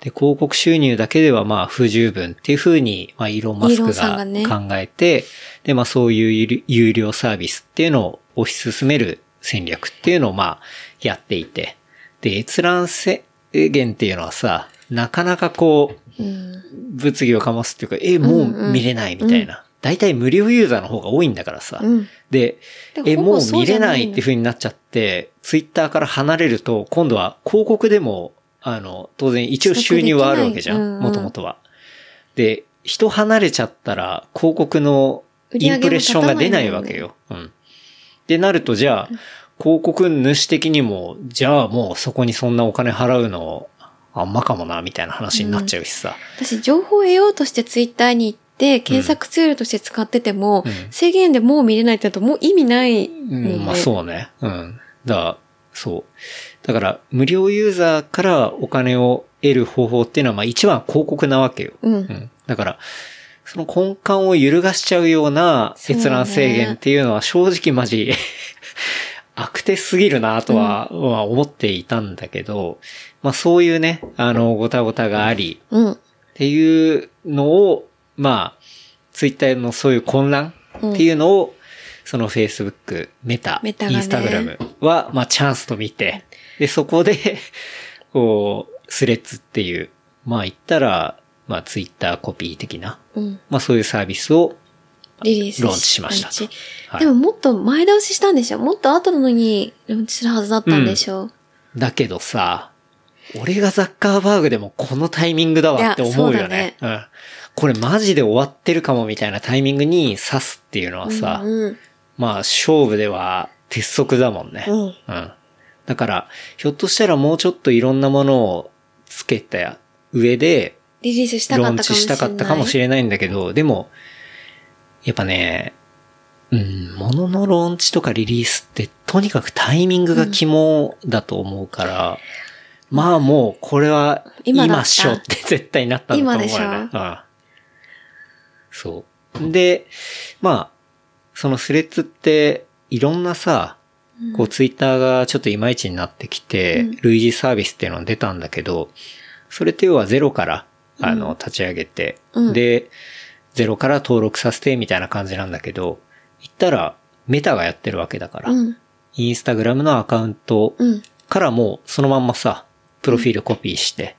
うんで、広告収入だけではまあ不十分っていうふうに、まあ、イーロン・マスクが考えて、で、まあそういう有料サービスっていうのを推し進める戦略っていうのをまあやっていて、で、閲覧制限っていうのはさ、なかなかこう、うん。物議を醸すっていうか、え、もう見れないみたいな。大体無料ユーザーの方が多いんだからさ。うん。で、え、もう見れないいって風になっちゃって、ツイッターから離れると、今度は広告でも、あの、当然一応収入はあるわけじゃん。もともとは。で、人離れちゃったら、広告のインプレッションが出ないわけよ。うん。ってなると、じゃあ、広告主的にも、じゃあもうそこにそんなお金払うの、あんまかもな、みたいな話になっちゃうしさ。私、情報を得ようとしてツイッターに行って、検索ツールとして使ってても、うん制限でもう見れないってなるともう意味ない。うん、まあそうね。うん。だそう。だから、無料ユーザーからお金を得る方法っていうのは、まあ一番広告なわけよ。うんうん。だから、その根幹を揺るがしちゃうような閲覧制限っていうのは正直マジ 悪手すぎるなとは、まあ思っていたんだけど、まあそういうね、あの、ごたごたがあり、うん。っていうのを、まあ、ツイッターのそういう混乱っていうのを、その Facebook、メタ、メタがねインスタグラムは、まあチャンスと見て、で、そこで、こう、スレッズっていう、まあ言ったら、まあツイッターコピー的な、うん。まあそういうサービスを、リリースローンチしましたとはいでももっと前倒ししたんでしょ？もっと後なのにローンチするはずだったんでしょ、だけどさ、俺がザッカーバーグでもこのタイミングだわって思うよね。うん。これマジで終わってるかもみたいなタイミングに刺すっていうのはさ、うん。まあ勝負では鉄則だもんね。うん。うん。だから、ひょっとしたらもうちょっといろんなものをつけた上で、リリースしたロかったかもしれない。ーンチしたかったかもしれないんだけど、でも、やっぱね、うん、物のローンチとかリリースって、とにかくタイミングが肝だと思うから、まあもう、これは、今だっしょって絶対なったんだと思うよね。今でしょうん。そう。で、まあ、そのスレッズって、いろんなさ、こうツイッターがちょっといまいちになってきて、類似サービスっていうのが出たんだけど、それって要はゼロから、あの、立ち上げて、うんで、ゼロから登録させてみたいな感じなんだけど、言ったら、メタがやってるわけだから、うん。インスタグラムのアカウントうん。からもうそのまんまさ、プロフィールコピーして、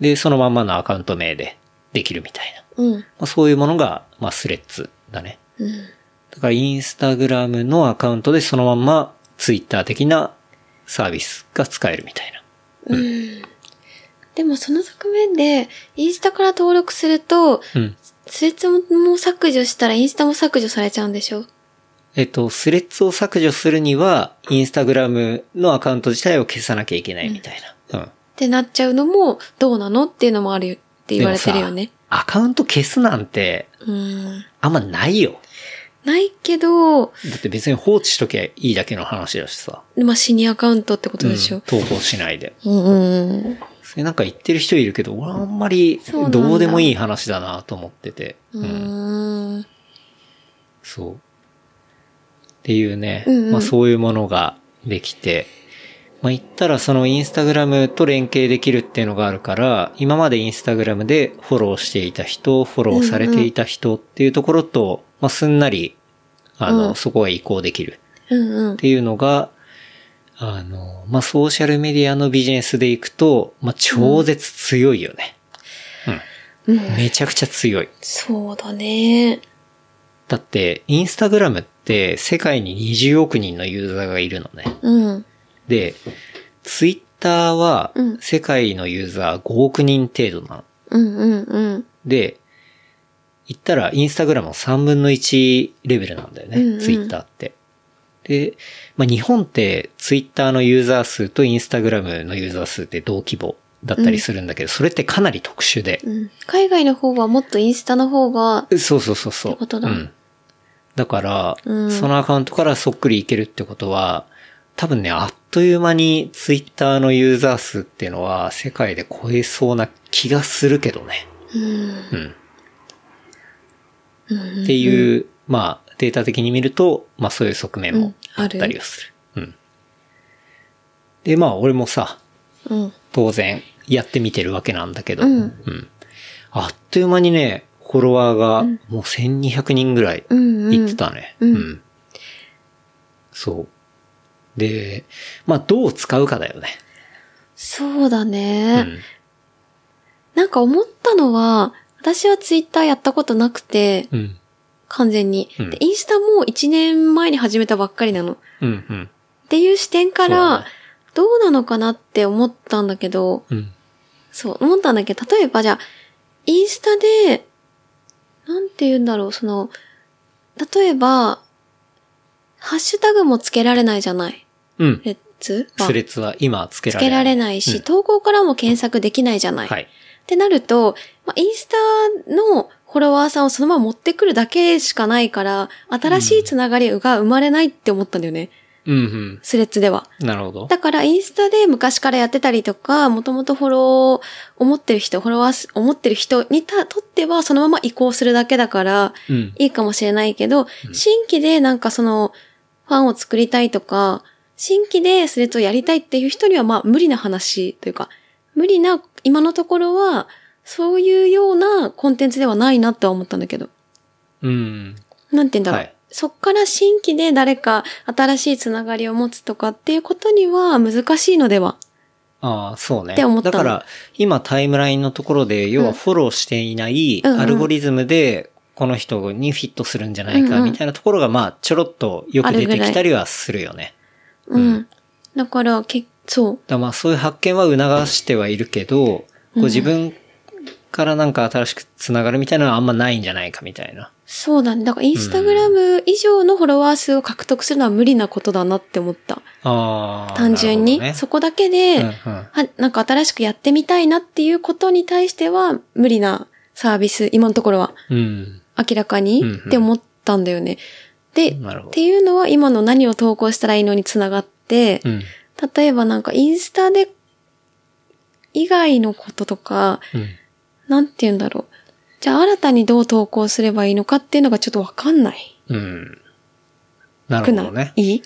で、そのまんまのアカウント名でできるみたいな。うん。まあ、そういうものが、まあ、スレッズだね。うん。だからインスタグラムのアカウントでそのまんまツイッター的なサービスが使えるみたいな。でもその側面で、インスタから登録すると、うん。スレッズも削除したらインスタも削除されちゃうんでしょ？えっと、スレッズを削除するには、インスタグラムのアカウント自体を消さなきゃいけないみたいな。うん。ってなっちゃうのも、どうなのっていうのもあるよって言われてるよね。アカウント消すなんて、うん。あんまないよ。ないけど、だって別に放置しときゃいいだけの話だしさ。まあ、シニアアカウントってことでしょうん。投稿しないで。うん、うん、うん。それなんか言ってる人いるけど、俺あんまりどうでもいい話だなと思ってて。うーん。そう。っていうね、うんうんまあそういうものができて、まあ言ったらそのインスタグラムと連携できるっていうのがあるから、今までインスタグラムでフォローしていた人、フォローされていた人っていうところと、まあすんなり、あの、うんそこが移行できるうん、うんっ。ていうのが、あの、まあソーシャルメディアのビジネスでいくと、まあ超絶強いよね。うん。めちゃくちゃ強い。そうだね。だって、インスタグラムって世界に20億人のユーザーがいるのね。うん。で、ツイッターはうん世界のユーザー5億人程度なの。うん、うん、うん。で、言ったらインスタグラムの3分の1レベルなんだよね、うんうんツイッターって。で、まあ、日本ってツイッターのユーザー数とインスタグラムのユーザー数って同規模だったりするんだけど、それってかなり特殊で。うん。海外の方はもっとインスタの方が、そうそうそうそう。ってことだうん。だから、うんそのアカウントからそっくりいけるってことは、多分ね、あっという間にツイッターのユーザー数っていうのは世界で超えそうな気がするけどね。うん。うん。うんっていう、まあ、データ的に見ると、まあそういう側面もあったりをする。うん。で、まあ俺もさ、うん。当然やってみてるわけなんだけど、うんあっという間にね、フォロワーがもう1200人ぐらいうん、うん。いってたね。うんそう。で、まあどう使うかだよね。そうだうね。ん。なんか思ったのは、私はツイッターやったことなくて、うん。完全に。うんでインスタも1年前に始めたばっかりなの。っうん。うん。ていう視点からね、どうなのかなって思ったんだけど、うん。そう、思ったんだけど、例えばじゃあ、インスタで、なんて言うんだろう、その、例えば、ハッシュタグもつけられないじゃない。うん。レッツはスレッズは今つけつられない。けられないし、うん投稿からも検索できないじゃない。はい。ってなると、まあ、インスタのフォロワーさんをそのまま持ってくるだけしかないから、新しいつながりが生まれないって思ったんだよね。うんスレッズでは。うん。なるほど。だからインスタで昔からやってたりとか、もともとフォロー思ってる人、フォロワー数思ってる人にたとってはそのまま移行するだけだからうん。いいかもしれないけど、新規でなんかそのファンを作りたいとか、新規でスレッズをやりたいっていう人にはまあ無理な話というか、無理な今のところはそういうようなコンテンツではないなって思ったんだけど。うん。なんて言うんだろう。はいそっから新規で誰か新しいつながりを持つとかっていうことには難しいのでは。ああ、そうね。って思ったのだから、今タイムラインのところで、要はフォローしていないアルゴリズムで、この人にフィットするんじゃないか、みたいなところが、まあ、ちょろっとよく出てきたりはするよね。うん。だから、け、そう。だまあ、そういう発見は促してはいるけど、こう自分からなんか新しくつながるみたいなのはあんまないんじゃないかみたいな。そうだね。だからインスタグラム以上のフォロワー数を獲得するのは無理なことだなって思った。ああ。単純に。ねそこだけで、うんうんはなんか新しくやってみたいなっていうことに対しては無理なサービス、今のところはうん。明らかにうんうんって思ったんだよね。で、っていうのは今の何を投稿したらいいのにつながって、うん。例えばなんかインスタで以外のこととか、うん。なんて言うんだろう。じゃあ新たにどう投稿すればいいのかっていうのがちょっとわかんない。うん。なるほどね。い？い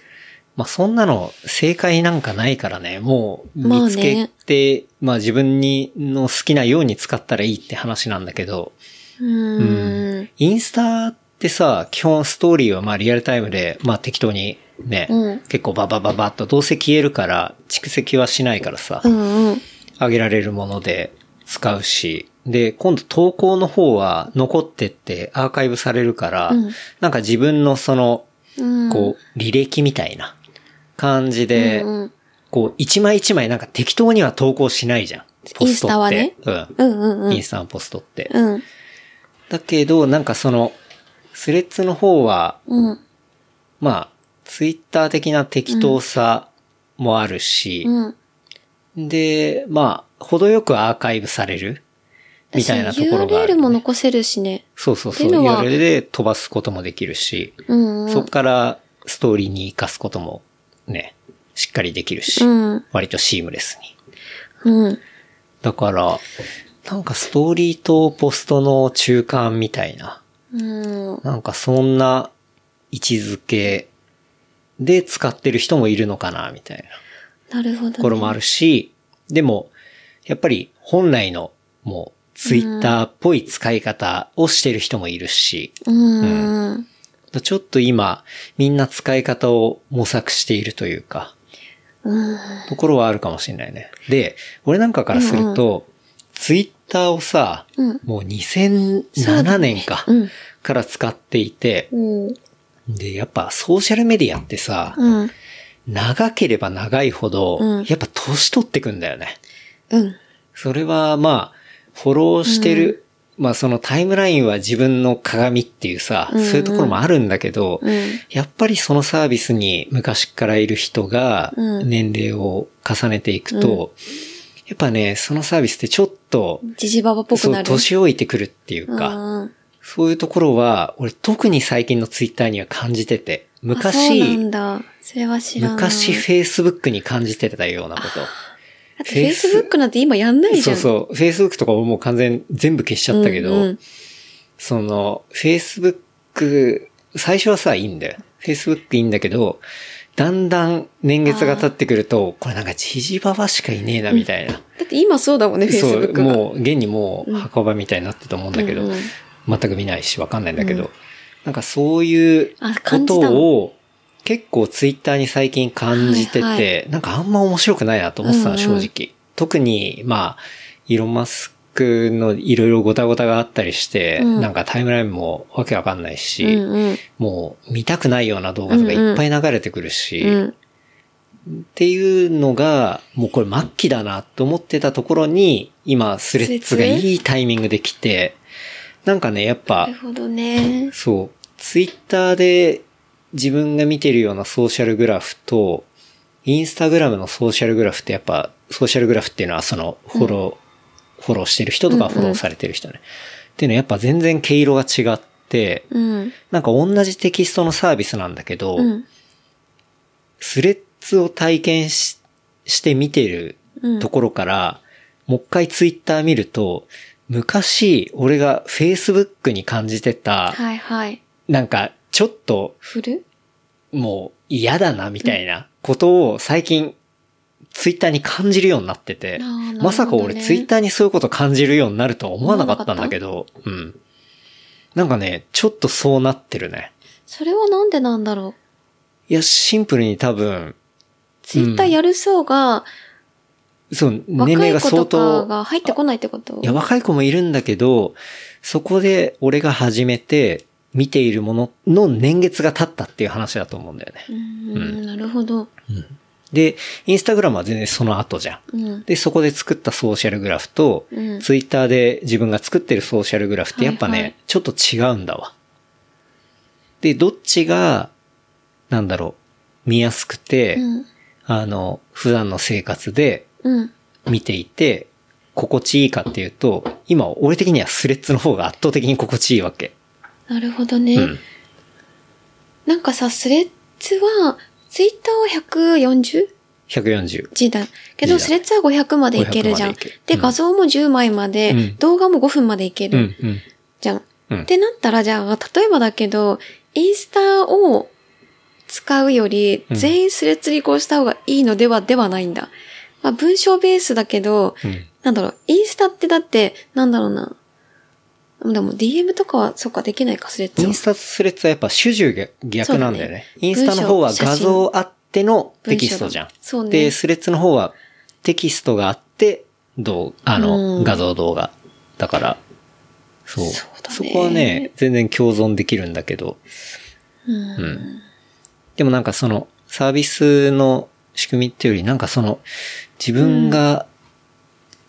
まあそんなの正解なんかないからね、もうまあね見つけて、まあ自分にの好きなように使ったらいいって話なんだけど、うーん。インスタってさ、基本ストーリーはまあリアルタイムで、まあ適当にね、うん結構ババババッとどうせ消えるから蓄積はしないからさ、うんうん。上げられるもので使うし、で、今度投稿の方は残ってってアーカイブされるから、うんなんか自分のその、うん。こう、履歴みたいな感じで、うんうんこう、一枚一枚なんか適当には投稿しないじゃん。ポストって。インスタはねうん。うんうんうん。インスタのポストって。うん。だけど、なんかその、スレッズの方は、うん。まあ、ツイッター的な適当さもあるし、うん。で、まあ、程よくアーカイブされるみたいなところがある、URL も残せるしね。そうそうそう。URL で飛ばすこともできるし、うんうん。そっからストーリーに活かすこともね、しっかりできるし、うん。割とシームレスに。うん。だから、なんかストーリーとポストの中間みたいな、うん。なんかそんな位置づけで使ってる人もいるのかな、みたいななるほど、ね。ところもあるし、でも、やっぱり本来のもうツイッターっぽい使い方をしてる人もいるし、うん。うん。ちょっと今、みんな使い方を模索しているというか、うん。ところはあるかもしれないね。で、俺なんかからすると、ツイッターをさ、うんもう2007年か、うん。から使っていて、うん。で、やっぱソーシャルメディアってさ、うん。長ければ長いほど、うんやっぱ年取ってくんだよね。うん。それはまあ、フォローしてる、まあそのタイムラインは自分の鏡っていうさ、うんうんそういうところもあるんだけど、うん。やっぱりそのサービスに昔からいる人がうん年齢を重ねていくと、やっぱね、そのサービスってちょっと、ジジババっぽくなる。年老いてくるっていうか、うんそういうところは、俺特に最近のツイッターには感じてて、あそうな昔、んだ。それは知らない。昔フェイスブックに感じてたようなこだってフェイスブックなんて今やんなと。いじゃ。そうんそう。フェイスブックとかももう完全全部消しちゃったけど、うんうんその、フェイスブック、最初はさ、いいんだよ。フェイスブックいいんだけど、だんだん年月が経ってくると、これなんかジジババしかいねえな、みたいな。だって今そうだもんね、フェイスそう、ブックが。もう、現にもう墓場みたいになってたと思うんだけど、うんうん全く見ないし、わかんないんだけど、なんかそういうあことを、結構ツイッターに最近感じてて、はいはなんかあんま面白くないなと思ってたの、うんうん。正直。特に、まあ、イーロンマスクのいろいろごたごたがあったりして、うん。なんかタイムラインもわけわかんないし、うんうん。もう見たくないような動画とかいっぱい流れてくるし、うん。っていうのが、もうこれ末期だなと思ってたところに、今スレッズがいいタイミングで来て、なんかね、やっぱなる、ほどね。そう、ツイッターで自分が見てるようなソーシャルグラフと、インスタグラムのソーシャルグラフってやっぱ、ソーシャルグラフっていうのはその、フォロー、フォローしてる人とかフォローされてる人ね。っていうのはやっぱ全然毛色が違って、うん。なんか同じテキストのサービスなんだけど、うん。スレッズを体験しして見てるところから、もう一回ツイッター見ると、昔、俺が Facebook に感じてた、はいはい。なんか、ちょっと、振るもう嫌だな、みたいなことを最近、ツイッターに感じるようになってて、ねまさか俺ツイッターにそういうこと感じるようになるとは思わなかったんだけど、うん。なんかね、ちょっとそうなってるね。それはなんでなんだろう？いや、シンプルに多分、ツイッターやる層が、そう、年若齢が相当、が入ってこないってこと？いや、若い子もいるんだけど、そこで俺が始めて見ているものの年月が経ったっていう話だと思うんだよね。うーん、なるほど。で、インスタグラムは全然その後じゃん。うん。で、そこで作ったソーシャルグラフと、うんツイッターで自分が作ってるソーシャルグラフってやっぱね、はいはいちょっと違うんだわ。で、どっちが、なんだろう、見やすくて、うん。あの、普段の生活でうん。見ていて、心地いいかっていうと、今、俺的にはスレッズの方が圧倒的に心地いいわけ。なるほどね。うん。なんかさ、スレッズは、ツイッターは 140? 140。字だ。けど、スレッズは500までいけるじゃん500まで。で、うん画像も10枚まで、うん動画も5分までいけうん、るうん。じゃん。うんってなったら、じゃあ、例えばだけど、インスタを使うより、うん全員スレッズに移行した方がいいのでは、ではないんだ。まあ、文章ベースだけど、うん。なんだろう、インスタってだって、なんだろうな。でも DM とかは、そっか、できないか、スレッズはインスタスレッズはやっぱ主従が逆なんだよね。インスタの方は画像あってのテキストじゃん。そうね。で、スレッズの方はテキストがあって、どう、あの、うん画像動画。だから、そう。そそこはね、全然共存できるんだけど、うんでもなんかその、サービスの仕組みっていうより、なんかその、自分が、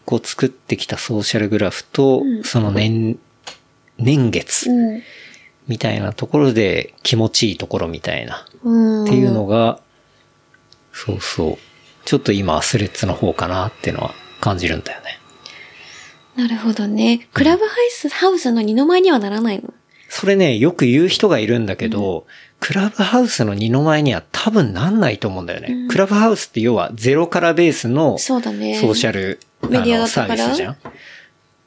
こう作ってきたソーシャルグラフと、うんその年、年月うん。みたいなところで気持ちいいところみたいな、うん。っていうのが、そうそう。ちょっと今はスレッズの方かなっていうのは感じるんだよね。なるほどね。クラブハウス、ハウスの二の前にはならないの？それね、よく言う人がいるんだけど、クラブハウスの二の前には多分なんないと思うんだよね。うんクラブハウスって要はゼロからベースのソ。ーシャル、あメディアだのサービスじゃん。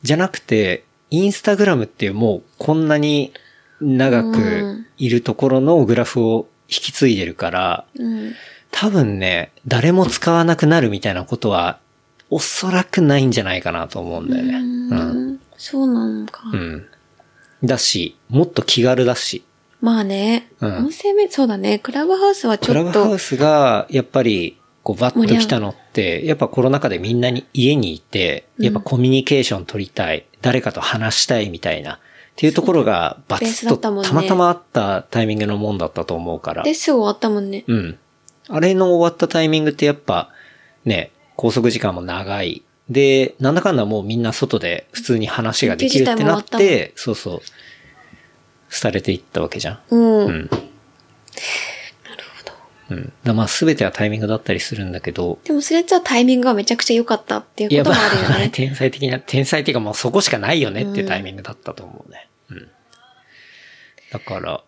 じゃなくて、インスタグラムっていうもうこんなに長うくんいるところのグラフを引き継いでるから、うん。多分ね、誰も使わなくなるみたいなことは、おそらくないんじゃないかなと思うんだよね。うん。そうなのか。うん。だし、もっと気軽だし。まあね、うん音声メ、そうだね。クラブハウスはちクラょっと、ブハウスが、やっぱり、こう、バッと来たのって、やっぱコロナ禍でみんなに家にいて、やっぱコミュニケーション取りたい、誰かと話したいみたいな、っていうところがバツとったまたまあったタイミングのもんだったと思うから。で、すぐ終わったもんね。うん。あれの終わったタイミングってやっぱ、ね、拘束時間も長い。で、なんだかんだもうみんな外で普通に話ができるってなって、そうそう、されていったわけじゃん。うん。うん。うん。だまあ全てはタイミングだったりするんだけど、でもそれじゃタイミングがめちゃくちゃ良かったっていうこともあるよあ、ね。天才的な、天才っていうかもうそこしかないよねっていうタイミングだったと思うね。うん。だから、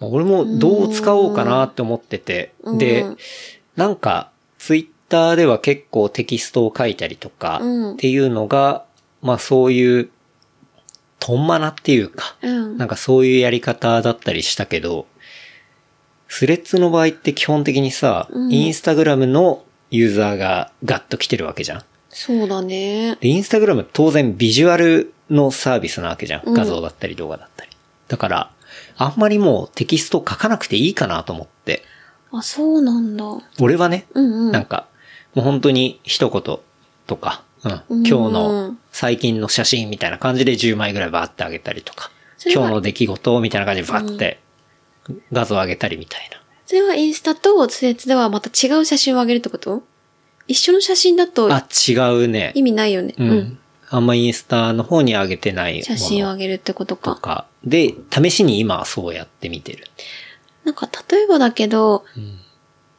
まあ俺もどう使おうかなって思ってて、うんでうん、なんか、ツイッターでは結構テキストを書いたりとかうんっていうのが、まあそういう、トンマナっていうか、うん。なんかそういうやり方だったりしたけど、スレッズの場合って基本的にさ、うんインスタグラムのユーザーがガッと来てるわけじゃん。そうだね。で、インスタグラム当然ビジュアルのサービスなわけじゃん。うん画像だったり動画だったり。だから、あんまりもうテキスト書かなくていいかなと思って。あ、そうなんだ。俺はね、うんうん。なんか、もう本当に一言とか、うん、うん今日の最近の写真みたいな感じで10枚ぐらいバーってあげたりとか、今日の出来事みたいな感じでバーって画像上げたりみたいな。それはインスタとスレッズではまた違う写真をあげるってこと？一緒の写真だとあ、違うね意。味ないよね。うん。あんまインスタの方に上げてない写真をあげるってことか。とか。で、試しに今はそうやってみてる。なんか例えばだけど、うん。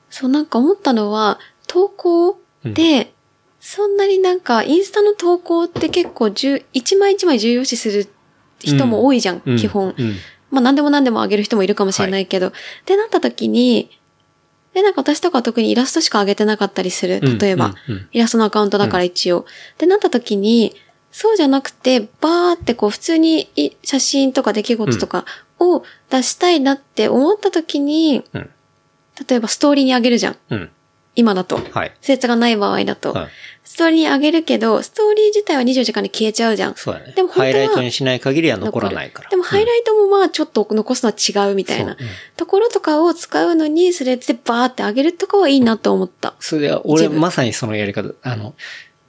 そうなんか思ったのは、投稿で、そんなになんかインスタの投稿って結構重一枚一枚重要視する人も多いじゃん、うん基本。うん。まあ何でも何でもあげる人もいるかもしれないけど、ってなった時に、で、なんか私とかは特にイラストしか上げてなかったりする。例えば、うんうんイラストのアカウントだから一応。ってなった時に、そうじゃなくて、バーってこう普通にい写真とか出来事とかを出したいなって思った時に、うん例えばストーリーに上げるじゃん。うん。今だと。はい。スレッズがない場合だと。はいストーリーに上げるけど、ストーリー自体は24時間で消えちゃうじゃん。そうだね。でも本当はハイライトにしない限りは残らないから。でもハイライトもまあちょっと残すのは違うみたいなそううんところとかを使うのに、スレッズでバーって上げるとかはいいなと思った。それは、俺まさにそのやり方。あの、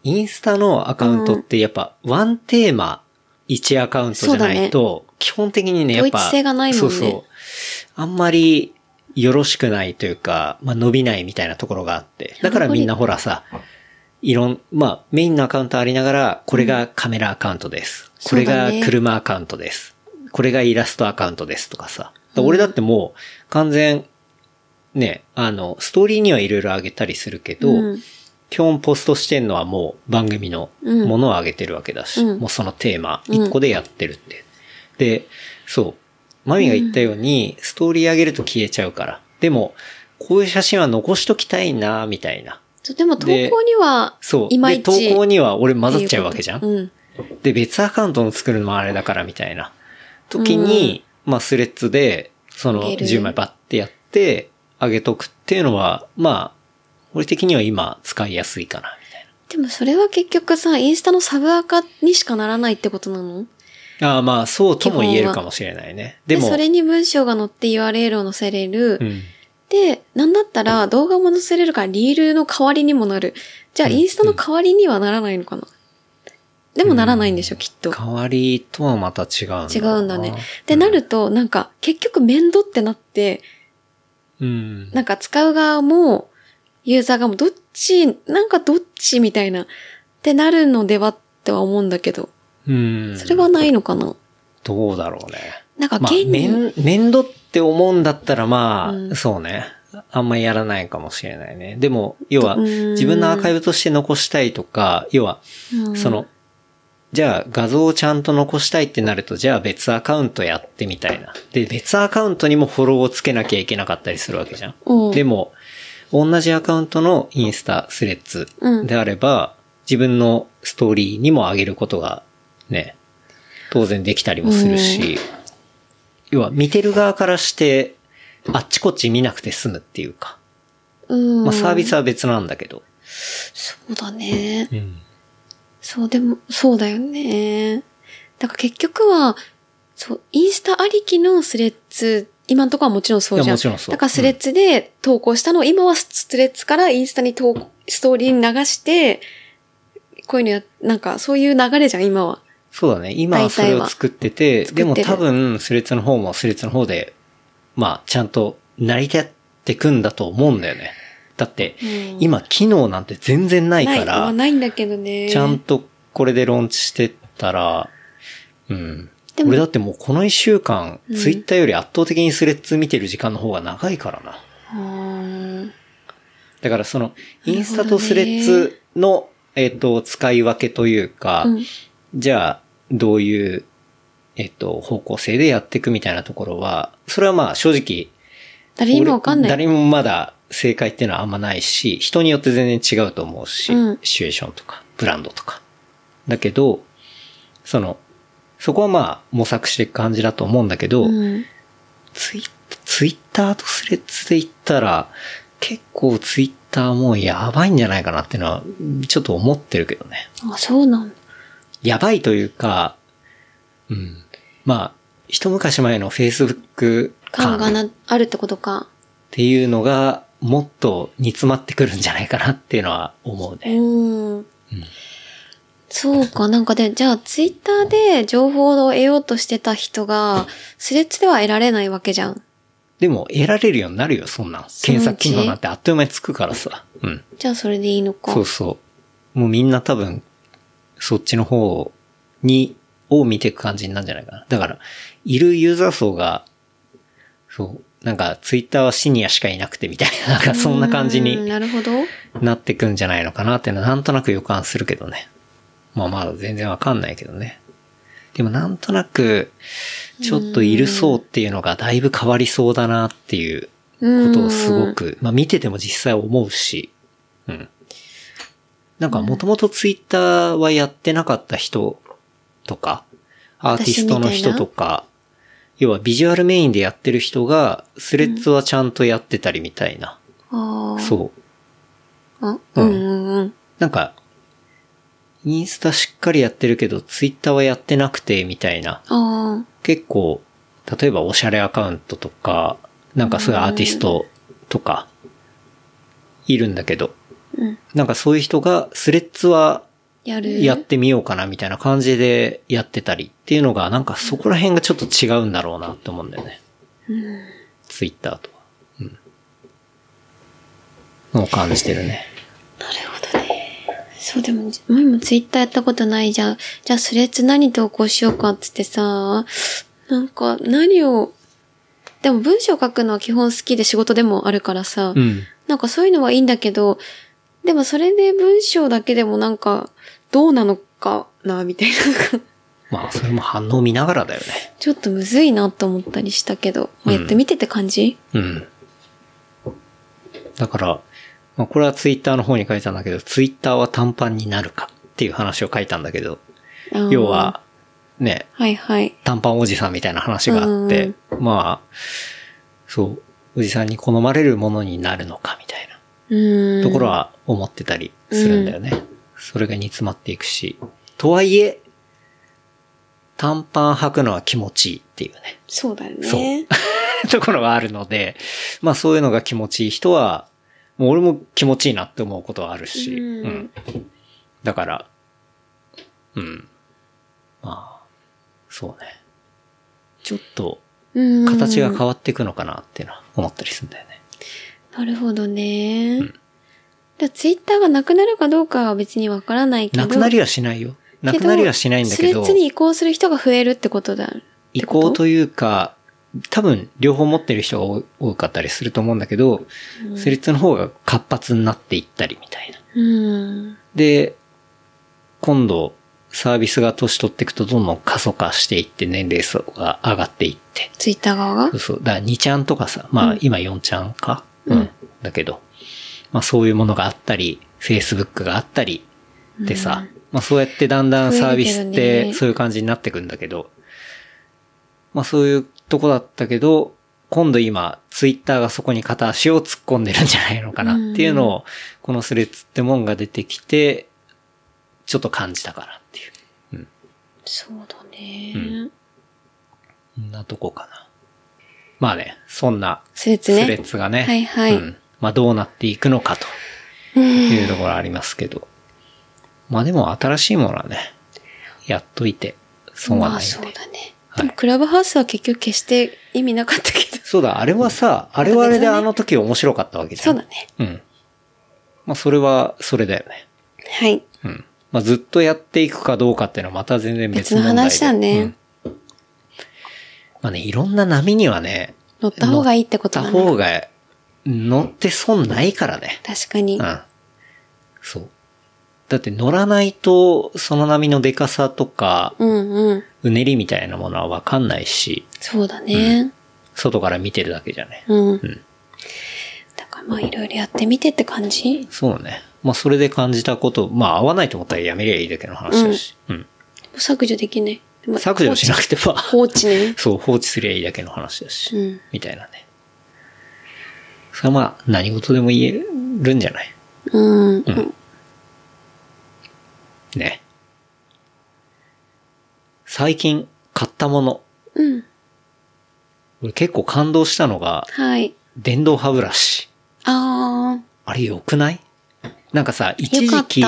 インスタのアカウントってやっぱ、ワンテーマ、1アカウントじゃないと、基本的にね、やっぱ、統一性がないもんねそうそう。あんまり、よろしくないというか、まあ、伸びないみたいなところがあって。だからみんなほらさ、いろん、まあ、メインのアカウントありながら、これがカメラアカウントです。これが車アカウントです。これがイラストアカウントですとかさ。だ俺だってもう、完全、ね、あの、ストーリーにはいろいろ上げたりするけど、うん基本ポストしてんのはもう番組のものを上げてるわけだし、うんもうそのテーマ一個でやってるって。で、そう。マミが言ったように、ストーリー上げると消えちゃうから。でも、こういう写真は残しときたいな、みたいな。でも投稿には、そう。いまいで、投ち。稿には俺混ざっちゃうわけじゃん。うん。で、別アカウントの作るのもあれだからみたいな。時に、まあスレッズで、その上げる10枚バッてやって、上げとくっていうのは、まあ、俺的には今使いやすいかな、みたいでもそれは結局さ、インスタのサブアカにしかならないってことなの？な。ああ、まあ、そうとも言えるかもしれないね。ででも、それに文章が載って URL を載せれる。うん。で、なんだったら動画も載せれるからリールの代わりにもなる。じゃあインスタの代わりにはならないのかな、でもならないんでしょ、きっと。代わりとはまた違うん違うんだね。で、なると、なんか、結局面倒ってなって、うん。なんか使う側も、ユーザー側もどっち、なんかどっちみたいな、ってなるのではっては思うんだけど、うん。それはないのかな？どうだろうね。なんかまあ、面、面倒って思うんだったらまあ、うんそうね。あんまやらないかもしれないね。でも、要は、うん自分のアーカイブとして残したいとか、要は、うんその、じゃあ画像をちゃんと残したいってなると、じゃあ別アカウントやってみたいな。で、別アカウントにもフォローをつけなきゃいけなかったりするわけじゃん。うんでも、同じアカウントのインスタ、スレッズうんであれば、自分のストーリーにも上げることがね、当然できたりもするし、要は見てる側からして、あっちこっち見なくて済むっていうか。うん。まあサービスは別なんだけど。そうだね。うん。そう、でも、そうだよね。だから結局は、そう、インスタありきのスレッズ、今のところはもちろんそうじゃん。もちろんそうだからスレッズで投稿したのを、今はスレッズからインスタに投稿、ストーリーに流して、こういうのや、なんかそういう流れじゃん、今は。そうだね。今はそれを作ってて、でも多分、スレッズの方もスレッズの方で、まあ、ちゃんと成り立ってくんだと思うんだよね。だって、うん今、機能なんて全然ないからあ、、ないんだけどね。ちゃんとこれでローンチしてったら、うん。俺だってもうこの一週間、うんツイッターより圧倒的にスレッズ見てる時間の方が長いからな。だからその、インスタとスレッズの、えっ、と、使い分けというか、うんじゃあ、どういう、えっ、と、方向性でやっていくみたいなところは、それはまあ正直、誰にもわかんない。誰にもまだ正解っていうのはあんまないし、人によって全然違うと思うし、うんシチュエーションとか、ブランドとか。だけど、その、そこはまあ模索していく感じだと思うんだけど、うん。ツイツイッターとスレッズで言ったら、結構ツイッターもうやばいんじゃないかなっていうのは、ちょっと思ってるけどね。あ、そうなんだ。やばいというか、うん。まあ、一昔前の Facebook 感がな、あるってことか。ていうのが、もっと煮詰まってくるんじゃないかなっていうのは思ううね。ーん。そうか、なんかで、じゃあツイッターで情報を得ようとしてた人が、スレッズでは得られないわけじゃん。でも、得られるようになるよ、そんなん。検索機能なんてあっという間につくからさ。うん。じゃあそれでいいのか。そうそう。もうみんな多分、そっちの方に、を見ていく感じになるんじゃないかな。だから、いるユーザー層が、そう、なんか、ツイッターはシニアしかいなくてみたいな、なんかそんな感じになるほど。なってくんじゃないのかなっていうのはなんとなく予感するけどね。まあまだ全然わかんないけどね。でもなんとなく、ちょっといる層っていうのがだいぶ変わりそうだなっていうことをすごく、まあ見てても実際思うし、うん。なんかもともとツイッターはやってなかった人とか、アーティストの人とか、要はビジュアルメインでやってる人が、スレッズはちゃんとやってたりみたいな。ああ。そう。あうんうんうん。なんか、インスタしっかりやってるけど、ツイッターはやってなくて、みたいな。あ結構、例えばおしゃれアカウントとか、なんかそういうアーティストとか、いるんだけど、うんなんかそういう人が、スレッズはあ。やってみようかなみたいな感じでやってたりっていうのが、なんかそこら辺がちょっと違うんだろうなって思うんだよね。ツイッターとは。うん。のを感じてるね。なるほどね。そう、でも、前もツイッターやったことないじゃん。じゃあ、スレッズ何投稿しようかっつってさ、なんか、何を、でも文章書くのは基本好きで仕事でもあるからさ、うん。なんかそういうのはいいんだけど、でもそれで文章だけでもなんか、どうなのかな、みたいな。まあ、それも反応見ながらだよね。ちょっとむずいなと思ったりしたけど、うんやってみてって感じ？うん。だから、まあ、これはツイッターの方に書いたんだけど、ツイッターは短パンになるかっていう話を書いたんだけど、要は、ね、はいはい。短パンおじさんみたいな話があって、まあ、そう、おじさんに好まれるものになるのかみたいな。ところは思ってたりするんだよね。それが煮詰まっていくし。とはいえ、短パン履くのは気持ちいいっていうね。そうだよね。ところがあるので、まあそういうのが気持ちいい人は、もう俺も気持ちいいなって思うことはあるし、うんだから、うん。まあ、そうね。ちょっと、うん。形が変わっていくのかなっていうのは思ったりするんだよね。なるほどね。でツイッターがなくなるかどうかは別にわからないけど。なくなりはしないよ。なくなりはしないんだけどスレッ、ズに移行する人が増えるってことだ。移行というか、多分両方持ってる人が多多かったりすると思うんだけど、スレッズの方が活発になっていったりみたいな。うん。で、今度、サービスが年取っていくとどんどん過疎化していって年齢層が上がっていって。ツイッター側が？そうそう。だから2ちゃんとかさ、まあ今4ちゃんか、うん、だけど、まあそういうものがあったり、Facebook があったりでさ、まあそうやってだんだんサービスってそういう感じになってくんだけど、まあそういうとこだったけど、今度今、ツイッターがそこに片足を突っ込んでるんじゃないのかなっていうのを、このスレッズってもんが出てきて、ちょっと感じたかなっていう。そうだね。うんそんなとこかな。まあね、そんなスレッズがね、はいはいうん。まあどうなっていくのかというところありますけど。まあでも新しいものはね、やっといて、損はまあないんで。そうだね。はいでもクラブハウスは結局決して意味なかったけど。そうだ、あれはさ、あれはあれであの時面白かったわけじゃん。そうだね。うん。まあそれは、それだよね。はい。うん。まあずっとやっていくかどうかっていうのはまた全然別の話だねうんまあね、いろんな波にはね、乗った方がいいってこと乗だね。った方が、乗って損ないからね。確かに。うん。そう。だって乗らないと、その波のデカさとか、うんうん。うねりみたいなものはわかんないし、そうだね。外から見てるだけじゃね。うん。んだからまあいろいろやってみてって感じ？そうね。まあそれで感じたこと、まあ合わないと思ったらやめりゃいいだけの話だし。うん。削除できない。まあ削除しなくては、放置ね。そう、放置すりゃいいだけの話だし。うんみたいなね。それはまあ何事でも言えるんじゃない？うん。んね。最近買ったもの。うん。俺結構感動したのが、はい。電動歯ブラシ。ああれ良くない？なんかさ、一時期、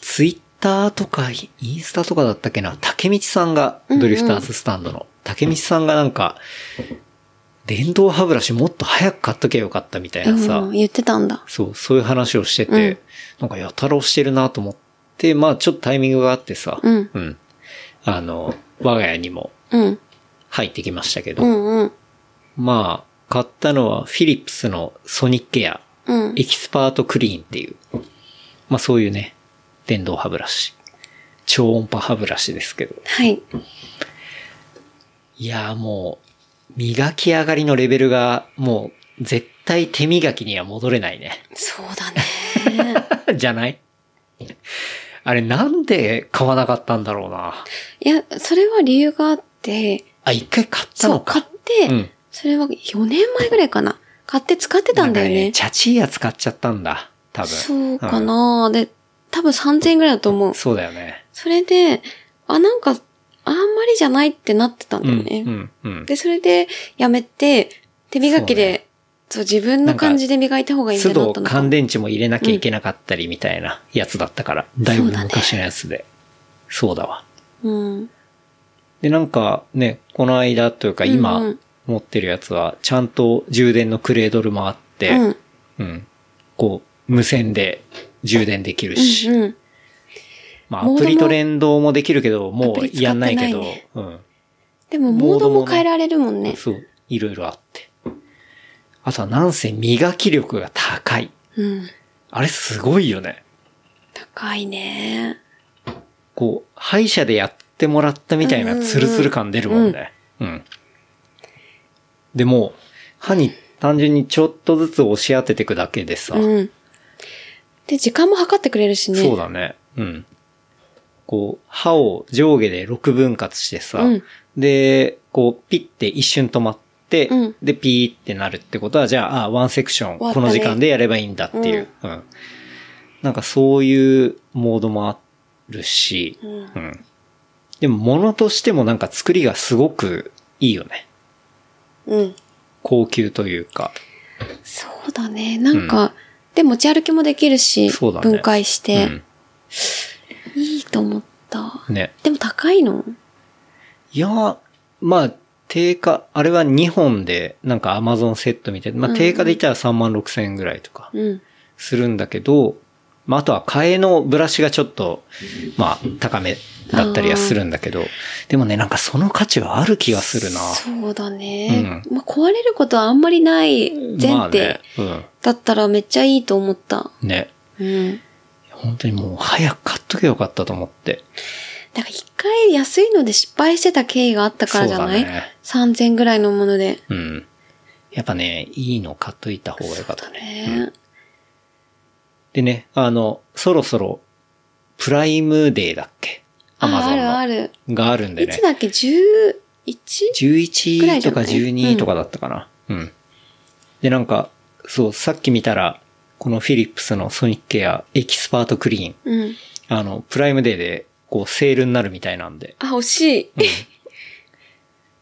ツイッターとか、インスタとかだったっけな、竹道さんが、うんうんドリフターズスタンドの、竹道さんがなんか、電動歯ブラシもっと早く買っときゃよかったみたいあ。なさ、うん。言ってたんだ。そう、そういう話をしてて、うんなんかやたら押してるなと思って、まあちょっとタイミングがあってさ、うんあの、我が家にもうん。入ってきましたけど、うんうん。まあ、買ったのはフィリップスのソニックケア、うん。エキスパートクリーンっていう、まあそういうね、電動歯ブラシ。超音波歯ブラシですけど。はい。いやーもう、磨き上がりのレベルがもう絶対手磨きには戻れないね。そうだね。じゃない？あれなんで買わなかったんだろうな。いや、それは理由があって、あ、一回買ったそう、のか。買って、うんそれは4年前ぐらいかな。買って使ってたんだよなんかね。チャチいやつ買っちゃったんだ。多分。そうかんな、で、多分3000円ぐらいだと思う。そうだよね。それで、あ、なんか、あんまりじゃないってなってたんだうん、よね。うん、うん。で、それで、やめて、手磨きで、そう,、自分の感じで磨いた方がいいんだなと。乾電池も入れなきゃいけなかったりみたいなやつだったから、だいぶ昔のやつで。そうだわ。うん。で、なんかね、この間というか今うんうん持ってるやつは、ちゃんと充電のクレードルもあって、うん。うん。こう、無線で充電できるし、うん。まあ、アプリと連動もできるけど、もうやんないけど、ねうん。でも、モードも変えられるもんね。そう、いろいろあって。あとはなんせ磨き力が高い。うん。あれすごいよね。高いね。こう、歯医者でやってもらったみたいなツルツル感出るもんね。うん。でも、歯に単純にちょっとずつ押し当てていくだけでさ、うん。で、時間も測ってくれるしね。そうだね。うん。こう、歯を上下で6分割してさ、うんで、こう、ピッて一瞬止まって、うんで、ピーってなるってことは、じゃあ、あ、ワンセクション、この時間でやればいいんだっていう。うん。なんかそういうモードもあるし、うんうん。でも、物としてもなんか作りがすごくいいよね。うん。高級というか。そうだね。なんか、で、持ち歩きもできるし、そうだね分解して、うん。いいと思った。ね。でも高いの？いや、まあ、定価、あれは2本で、なんか Amazon セットみたいな、まあ定価で言ったら3万6千円ぐらいとかうん。するんだけど、まああとは替えのブラシがちょっと、まあ高めだったりはするんだけど、でもね、なんかその価値はある気がするな。そうだね。うまあ、壊れることはあんまりない前まあ提ね。だったらめっちゃいいと思った。うん。ね。うん。本当にもう早く買っとけばよかったと思って。だから一回安いので失敗してた経緯があったからじゃない、ね ?3000 ぐらいのもので。うん。やっぱね、いいの買っといた方がよかったね。ねでね、あの、そろそろ、プライムデーだっけ？あ、アマゾンの。あるある。があるんでねいつ。だっけ ?11? ぐら11とかいじゃない？12とかだったかな。うん。で、なんか、そう、さっき見たら、このフィリップスのソニックケアエキスパートクリーン、うん。あの、プライムデーで、こう、セールになるみたいなんで。あ、欲しい。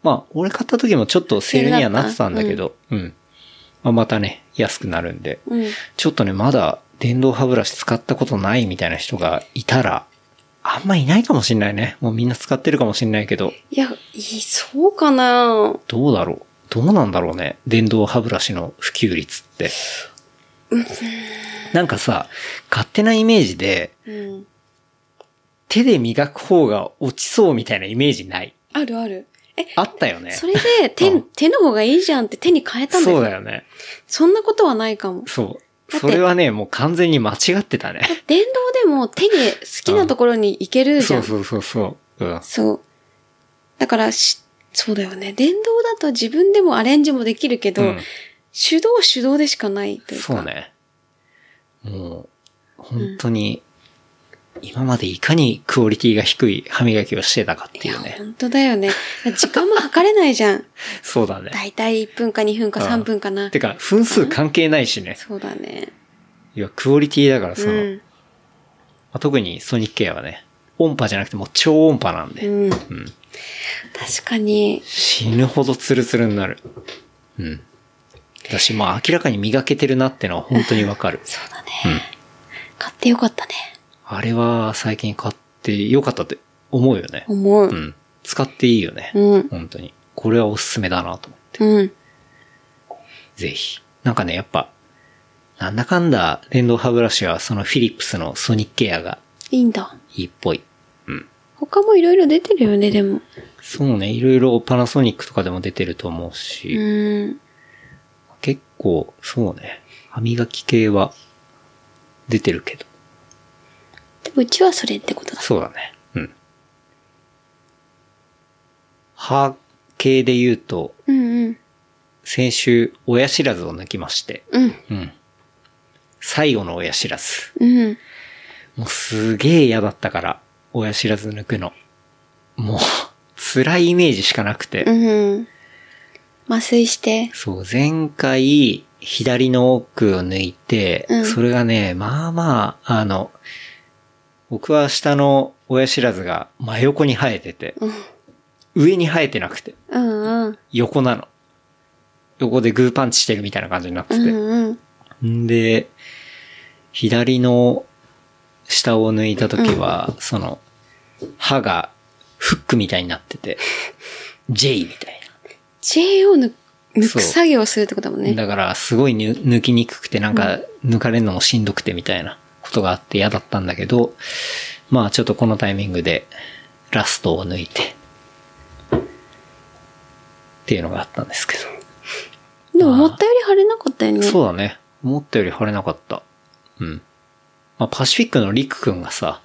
まあ、俺買った時もちょっとセールにはなってたんだけど、うん。まあ、またね、安くなるんで。うん。ちょっとね、まだ電動歯ブラシ使ったことないみたいな人がいたら、あんまいないかもしんないね。もうみんな使ってるかもしんないけど、いや、いい、そうかなどうだろうどうなんだろうね電動歯ブラシの普及率って。なんかさ、勝手なイメージで、うん。手で磨く方が落ちそうみたいなイメージない？あるある。え、あったよね。それで手、うん手の方がいいじゃんって手に変えたんだよ。そうだよね。そんなことはないかも。そう。それはね、もう完全に間違ってたね。電動でも手で好きなところに行けるじゃ。そうんそうそうそう。うん。そう。だからし、そうだよね。電動だと自分でもアレンジもできるけど、うん手動は手動でしかないというか。そう。ね。もう、本当に、今までいかにクオリティが低い歯磨きをしてたかっていうね。本当だよね。時間も測れないじゃん。そうだね。だいたい1分か2分かうん3分かな。てか、分数関係ないしね。そうだね。いや、クオリティだからさ、まうん。あ特にソニックケアはね、音波じゃなくてもう超音波なんで、うん。ん確かに。死ぬほどツルツルになる。うん。だし、まあ明らかに磨けてるなってのは本当にわかる。そうだね。買ってよかったね。あれは最近買ってよかったって思うよね。思う。うん。使っていいよね。うん。本当に。これはおすすめだなと思って。うん。ぜひ。なんかね、やっぱ、なんだかんだ電動歯ブラシはそのフィリップスのソニックケアがいいんだ。いいっぽい。うん。他もいろいろ出てるよね、でも。そうね、いろいろパナソニックとかでも出てると思うし、うん。結構、そうね、歯磨き系は出てるけど、うちはそれってことだ。そうだね。うん。歯系で言うと、うんうん。先週、親知らずを抜きまして、うん。うん。最後の親知らず。うん。もうすげえ嫌だったから、親知らず抜くの。もう、辛いイメージしかなくて。うん。麻酔して。そう、前回、左の奥を抜いて、うんそれがね、まあまあ、あの、僕は下の親知らずが真横に生えてて、うん。上に生えてなくて、うんうん。横なの。横でグーパンチしてるみたいな感じになってうて。んうん。んで、左の下を抜いたときは、その、歯がフックみたいになってて、J みたい J を抜抜そうく作業をするってことだもんな。ね。だから、すごいぬ抜きにくくて、なんか、抜かれるのもしんどくてみたいなことがあって嫌だったんだけど、まあちょっとこのタイミングで、ラストを抜いて、っていうのがあったんですけど。でも思ったより腫れなかったよね。そうだね。思ったより腫れなかった。うん。まあ、パシフィックのリクくんがさ、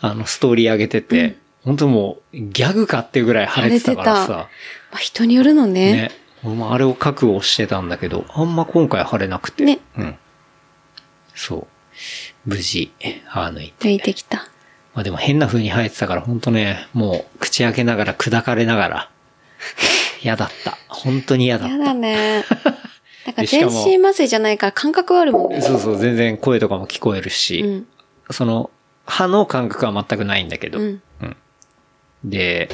あの、ストーリー上げてて、本当もう、ギャグかっていうぐらい腫れてたからさ、まあ、人によるのね。ね。俺もあれを覚悟してたんだけど、あんま今回腫れなくて。ねうん。そう。無事、歯抜いて。抜いてきた。まあでも変な風に生えてたから、本当ね、もう、口開けながら砕かれながら、嫌だった。本当に嫌だった。やだね。なんか全身麻酔じゃないから感覚はあるもんね。そうそう、全然声とかも聞こえるし、うん。その、歯の感覚は全くないんだけど、うん。で、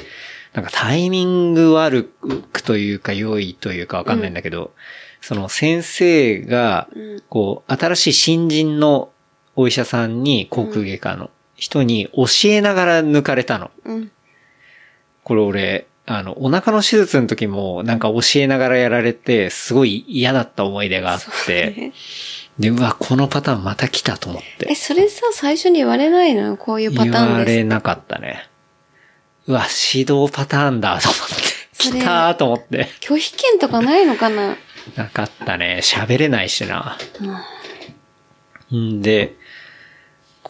なんかタイミング悪くというか良いというかわかんないんだけど、その先生がうん、こう、新しい新人のお医者さんに、航空外科の人に教えながら抜かれたの。うん。これ俺、あの、お腹の手術の時もなんか教えながらやられて、すごい嫌だった思い出があって、ねで、うわ、このパターンまた来たと思ってえ、。それさ、最初に言われないの？こういうパタ言わーンです。れなかったね。うわ、指導パターンだと思って。来たーと思って。拒否権とかないのかな？なかったね。喋れないしな。んで、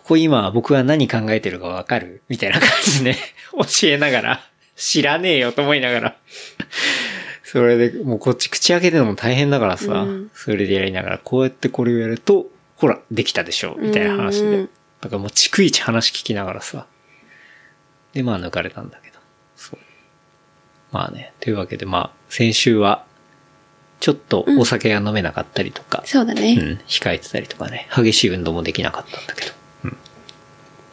ここ今僕は何考えてるかわかる？みたいな感じで 教えながら、知らねえよと思いながら。それで、もうこっち口開けてるのも大変だからさ、うんそれでやりながら、こうやってこれをやると、ほら、できたでしょ？みたいな話で。うんうんだからもう逐一話聞きながらさ。で、まあ抜かれたんだけど。そう。まあね。というわけで、まあ、先週は、ちょっとお酒が飲めなかったりとか、うん、そうだね。控えてたりとかね、激しい運動もできなかったんだけど、うん。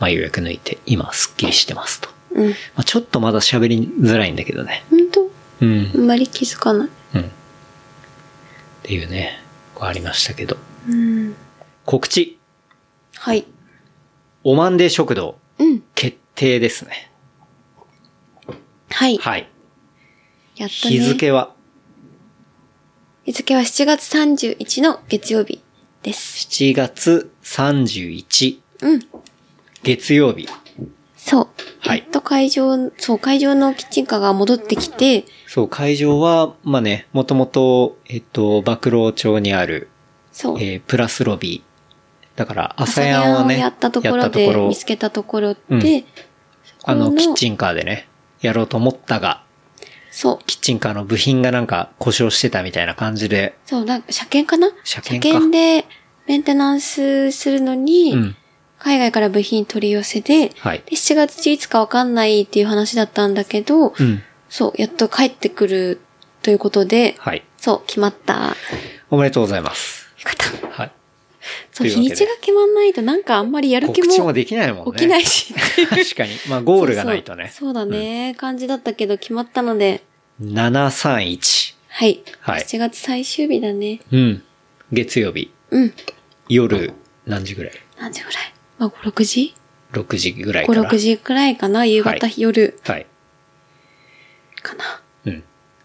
まあ、ようやく抜いて、今、すっきりしてますと。うん。まあ、ちょっとまだ喋りづらいんだけどね。本当？うん。あんまり気づかない。うん。っていうね、こうありましたけど。うん。告知、はい。おまんで食堂、うん。決定ですね。はい。はい。やっとね。日付は、日付は7月31の月曜日です。7月31、うん。月曜日。そう。はいやっと会場、そう、会場のキッチンカーが戻ってきて、そう、会場は、まあね、もともと、えっと、馬郎町にある、そう。えープラスロビー。だから、朝朝やんをね、やったところで見つけたところで、うんあの、キッチンカーでね、やろうと思ったが、そう。キッチンカーの部品がなんか故障してたみたいな感じで、そう、なんか車検かな？車検かでメンテナンスするのに、うん。海外から部品取り寄せで、で、はい。7月いつかわかんないっていう話だったんだけど、うん。そう、やっと帰ってくるということで、はい。そう、決まった。よおめでとうございます。かった。はい。そう、日にちが決まんないとなんかあんまりやる気も告知もできないもんね。起きないし。確かに。まあ、ゴールがないとね。そうそうそうだね、感じだったけど決まったので、731。はい。はい7月最終日だね。うん。月曜日。うん。夜、何時ぐらい？何時ぐらい？まあ、5、6時 ?6 時ぐらい ?5、から。6時くらいかな？夕方、はい夜はい。かな。うん。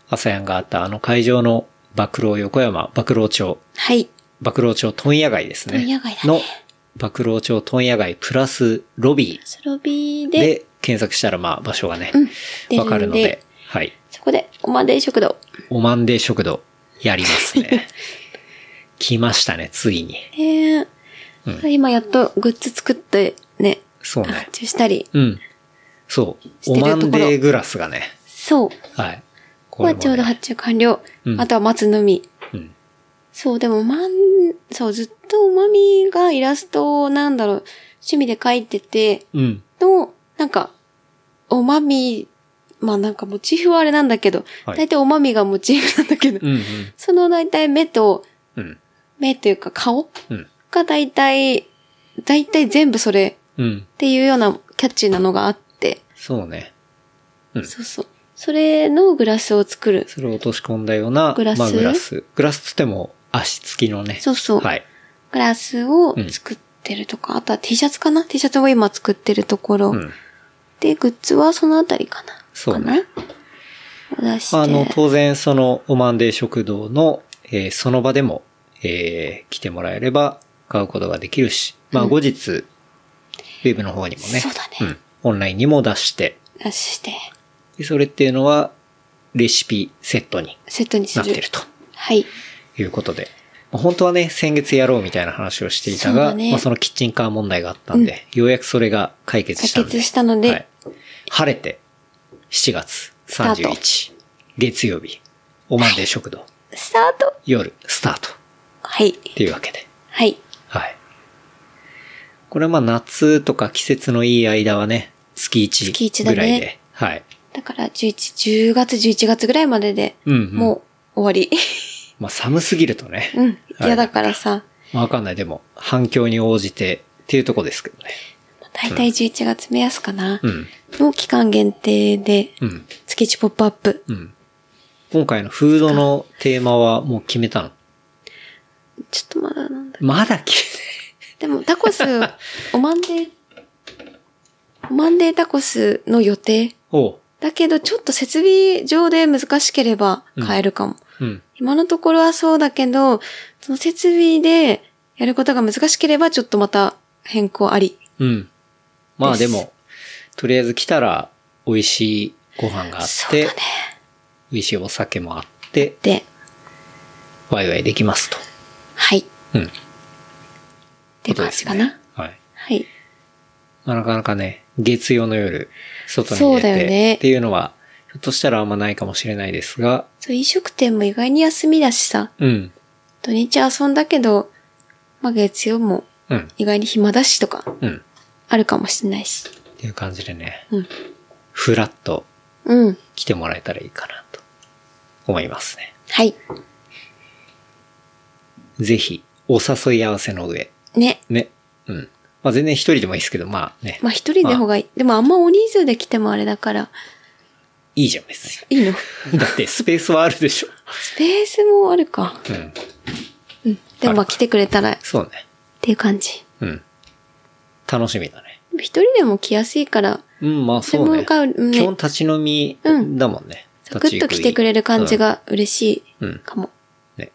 朝やんがあったあの会場の馬郎横山、馬郎町、はい。馬郎町問屋街ですね。問屋街だねの、馬郎町問屋街プラスロビスロビーーで、で検索したらまあ場所がね、出わかるのんで、はい。そこで、おまで食堂。おまんで食堂、やりますね。来ましたね、ついに。えー今やっとグッズ作ってね、そうね発。注したり。うん。そう。しおまてるところんでグラスがね、そう。はい。ここはちょうど発注完了。うんあとは待つのみ。うん。そう、でもまん、そう、ずっとおまみがイラストをなんだろう、趣味で描いてて、うん。の、なんか、おまみ、まあなんかモチーフはあれなんだけど、はい大体おまみがモチーフなんだけど、うん。うん。その大体目と、うん。目というか顔うん。が大体、大体全部それうん。っていうようなキャッチーなのがあって、そうね。うんそうそう。それのグラスを作る。それを落とし込んだような、グラス？まあグラス。グラスつっても足付きのね。そうそう。はい。グラスを作ってるとか、あとは T シャツかな ?T シャツを今作ってるところ。うん。で、グッズはそのあたりかなそうねかな？出して。あの、当然そのオマンデー食堂の、えーその場でも、えー来てもらえれば買うことができるし、まあ後日、ウェブの方にもね、そうだねん。オンラインにも出して、出して、でそれっていうのは、レシピセットにセットにする。なってるとはい。いうことで。まあ本当はね、先月やろうみたいな話をしていたが、そうだねまあそのキッチンカー問題があったんで、ようやくそれが解決したんで。解決したのではい晴れて、7月タート31、月曜日、オマンデー食堂、スタート夜、スタートはい。っていうわけで。はい。はい。これはまあ夏とか季節のいい間はね、月月一1だねぐらいで。はい。だから、11、10月、11月ぐらいまでで、うん、うん。もう終わり。まあ寒すぎるとね。うん。はい嫌だからさ、まあわかんない。でも、反響に応じてっていうとこですけどね。だいたい11月目安かな。うん。の期間限定で、うん。月1ポップアップ。うん。今回のフードのテーマはもう決めたの？ちょっとまだなんだ。まだ決でも、タコス、おまんで、おまんでタコスの予定。だけど、ちょっと設備上で難しければ変えるかも。うん。今のところはそうだけど、その設備でやることが難しければ、ちょっとまた変更あり。うん。まあでも、とりあえず来たら美味しいご飯があって、ね。美味しいお酒もあって、で、ワイワイできますと。はい。っうん。かな。はい。はい。まあ、なかなかね、月曜の夜、外に出て、っていうのは、ひょっとしたらあんまないかもしれないですが、そう、飲食店も意外に休みだしさ、うん。土日遊んだけど、まあ月曜もうん。意外に暇だしとか、うん。あるかもしれないし。っていう感じでね、うん。ふらっとうん。来てもらえたらいいかなと思いますね。はい。ぜひ、お誘い合わせの上、ね。ね。うん。まあ全然一人でもいいですけど、まあね。まあ一人で方がいい。でもあんま大人数で来てもあれだから、いいじゃん、別いいの？に。だってスペースはあるでしょ。スペースもあるか。うん。うん。でもまあ来てくれたらっそうね。ていう感じ。うん。楽しみだね。一人でも来やすいから、うん、まあそうね。ね基本立ち飲みだもんね。サクッと来てくれる感じが嬉しうん。うんい。かも。ね。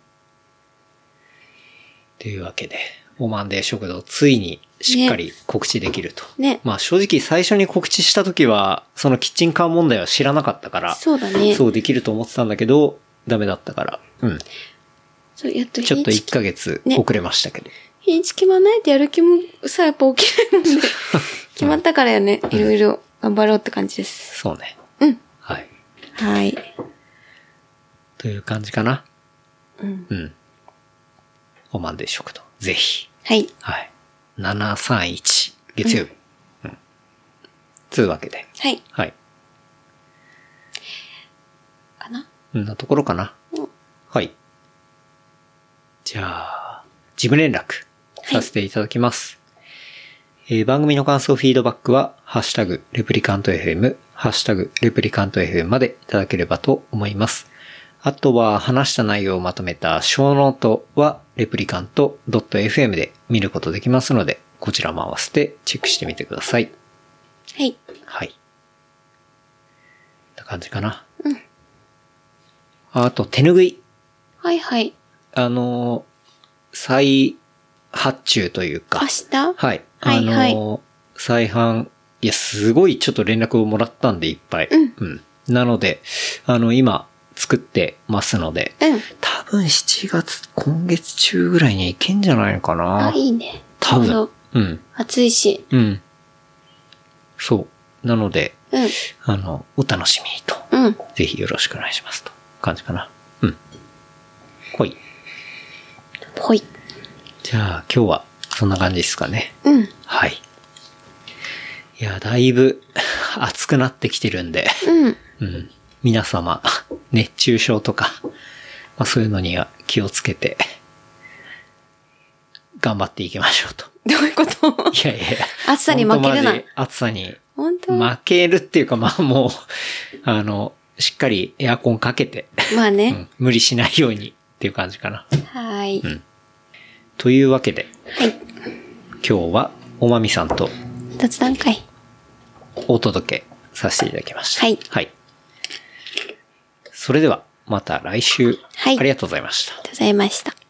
というわけで、オマンデー食堂ついにしっかり告知できると。ね。まあ正直最初に告知した時は、そのキッチンカー問題は知らなかったから、そうだね。そうできると思ってたんだけど、ダメだったから、うん。そう、やっとちょっと日にち1ヶ月ね遅れましたけど。日にち決まんないってやる気もさ、やっぱ起きないもんで。決まったからよね。いろいろ頑張ろうって感じです。そうね。うん。はい。はい。という感じかな。うん。うん。オマンデー食堂。ぜひ。はい。はい。731月曜日。うん。つうわけで。はい。はい。かな？こんなところかな？うんはい。じゃあ、事務連絡させていただきます。えー番組の感想、フィードバックは、ハッシュタグ、レプリカント FM、ハッシュタグ、レプリカント FM までいただければと思います。あとは、話した内容をまとめた小ノートは、レプリカント .fm で見ることできますので、こちらも合わせてチェックしてみてください。はい。はい。こんな感じかな。うん。あと、手拭い。はいはい。あの、再発注というか。明日？はい。はいあの、再販、いや、すごいちょっと連絡をもらったんで、いっぱい。うんなので、あの、今、作ってますので、うん。多分7月、今月中ぐらいにいけんじゃないのかな。あ、いいね。多分うん。暑いし。うん。そう。なので、うん。あの、お楽しみにとうん。うん。ぜひよろしくお願いしますと。感じかな。うん。ほい。ほい。じゃあ今日はそんな感じですかね。うん。はい。いや、だいぶ暑くなってきてるんで、うん。うん。皆様、熱中症とか、まあそういうのには気をつけて、頑張っていきましょうと。どういうこと？いやいや。暑さに負けるな暑さに本当？負けるっていうか、まあもう、あの、しっかりエアコンかけて、まあね。うん、無理しないようにっていう感じかな。はーい。んというわけで、はい。今日はおまみさんと雑談会。お届けさせていただきました。はいはい。それでは、また来週、はいありがとうございましたあり。がとうございました。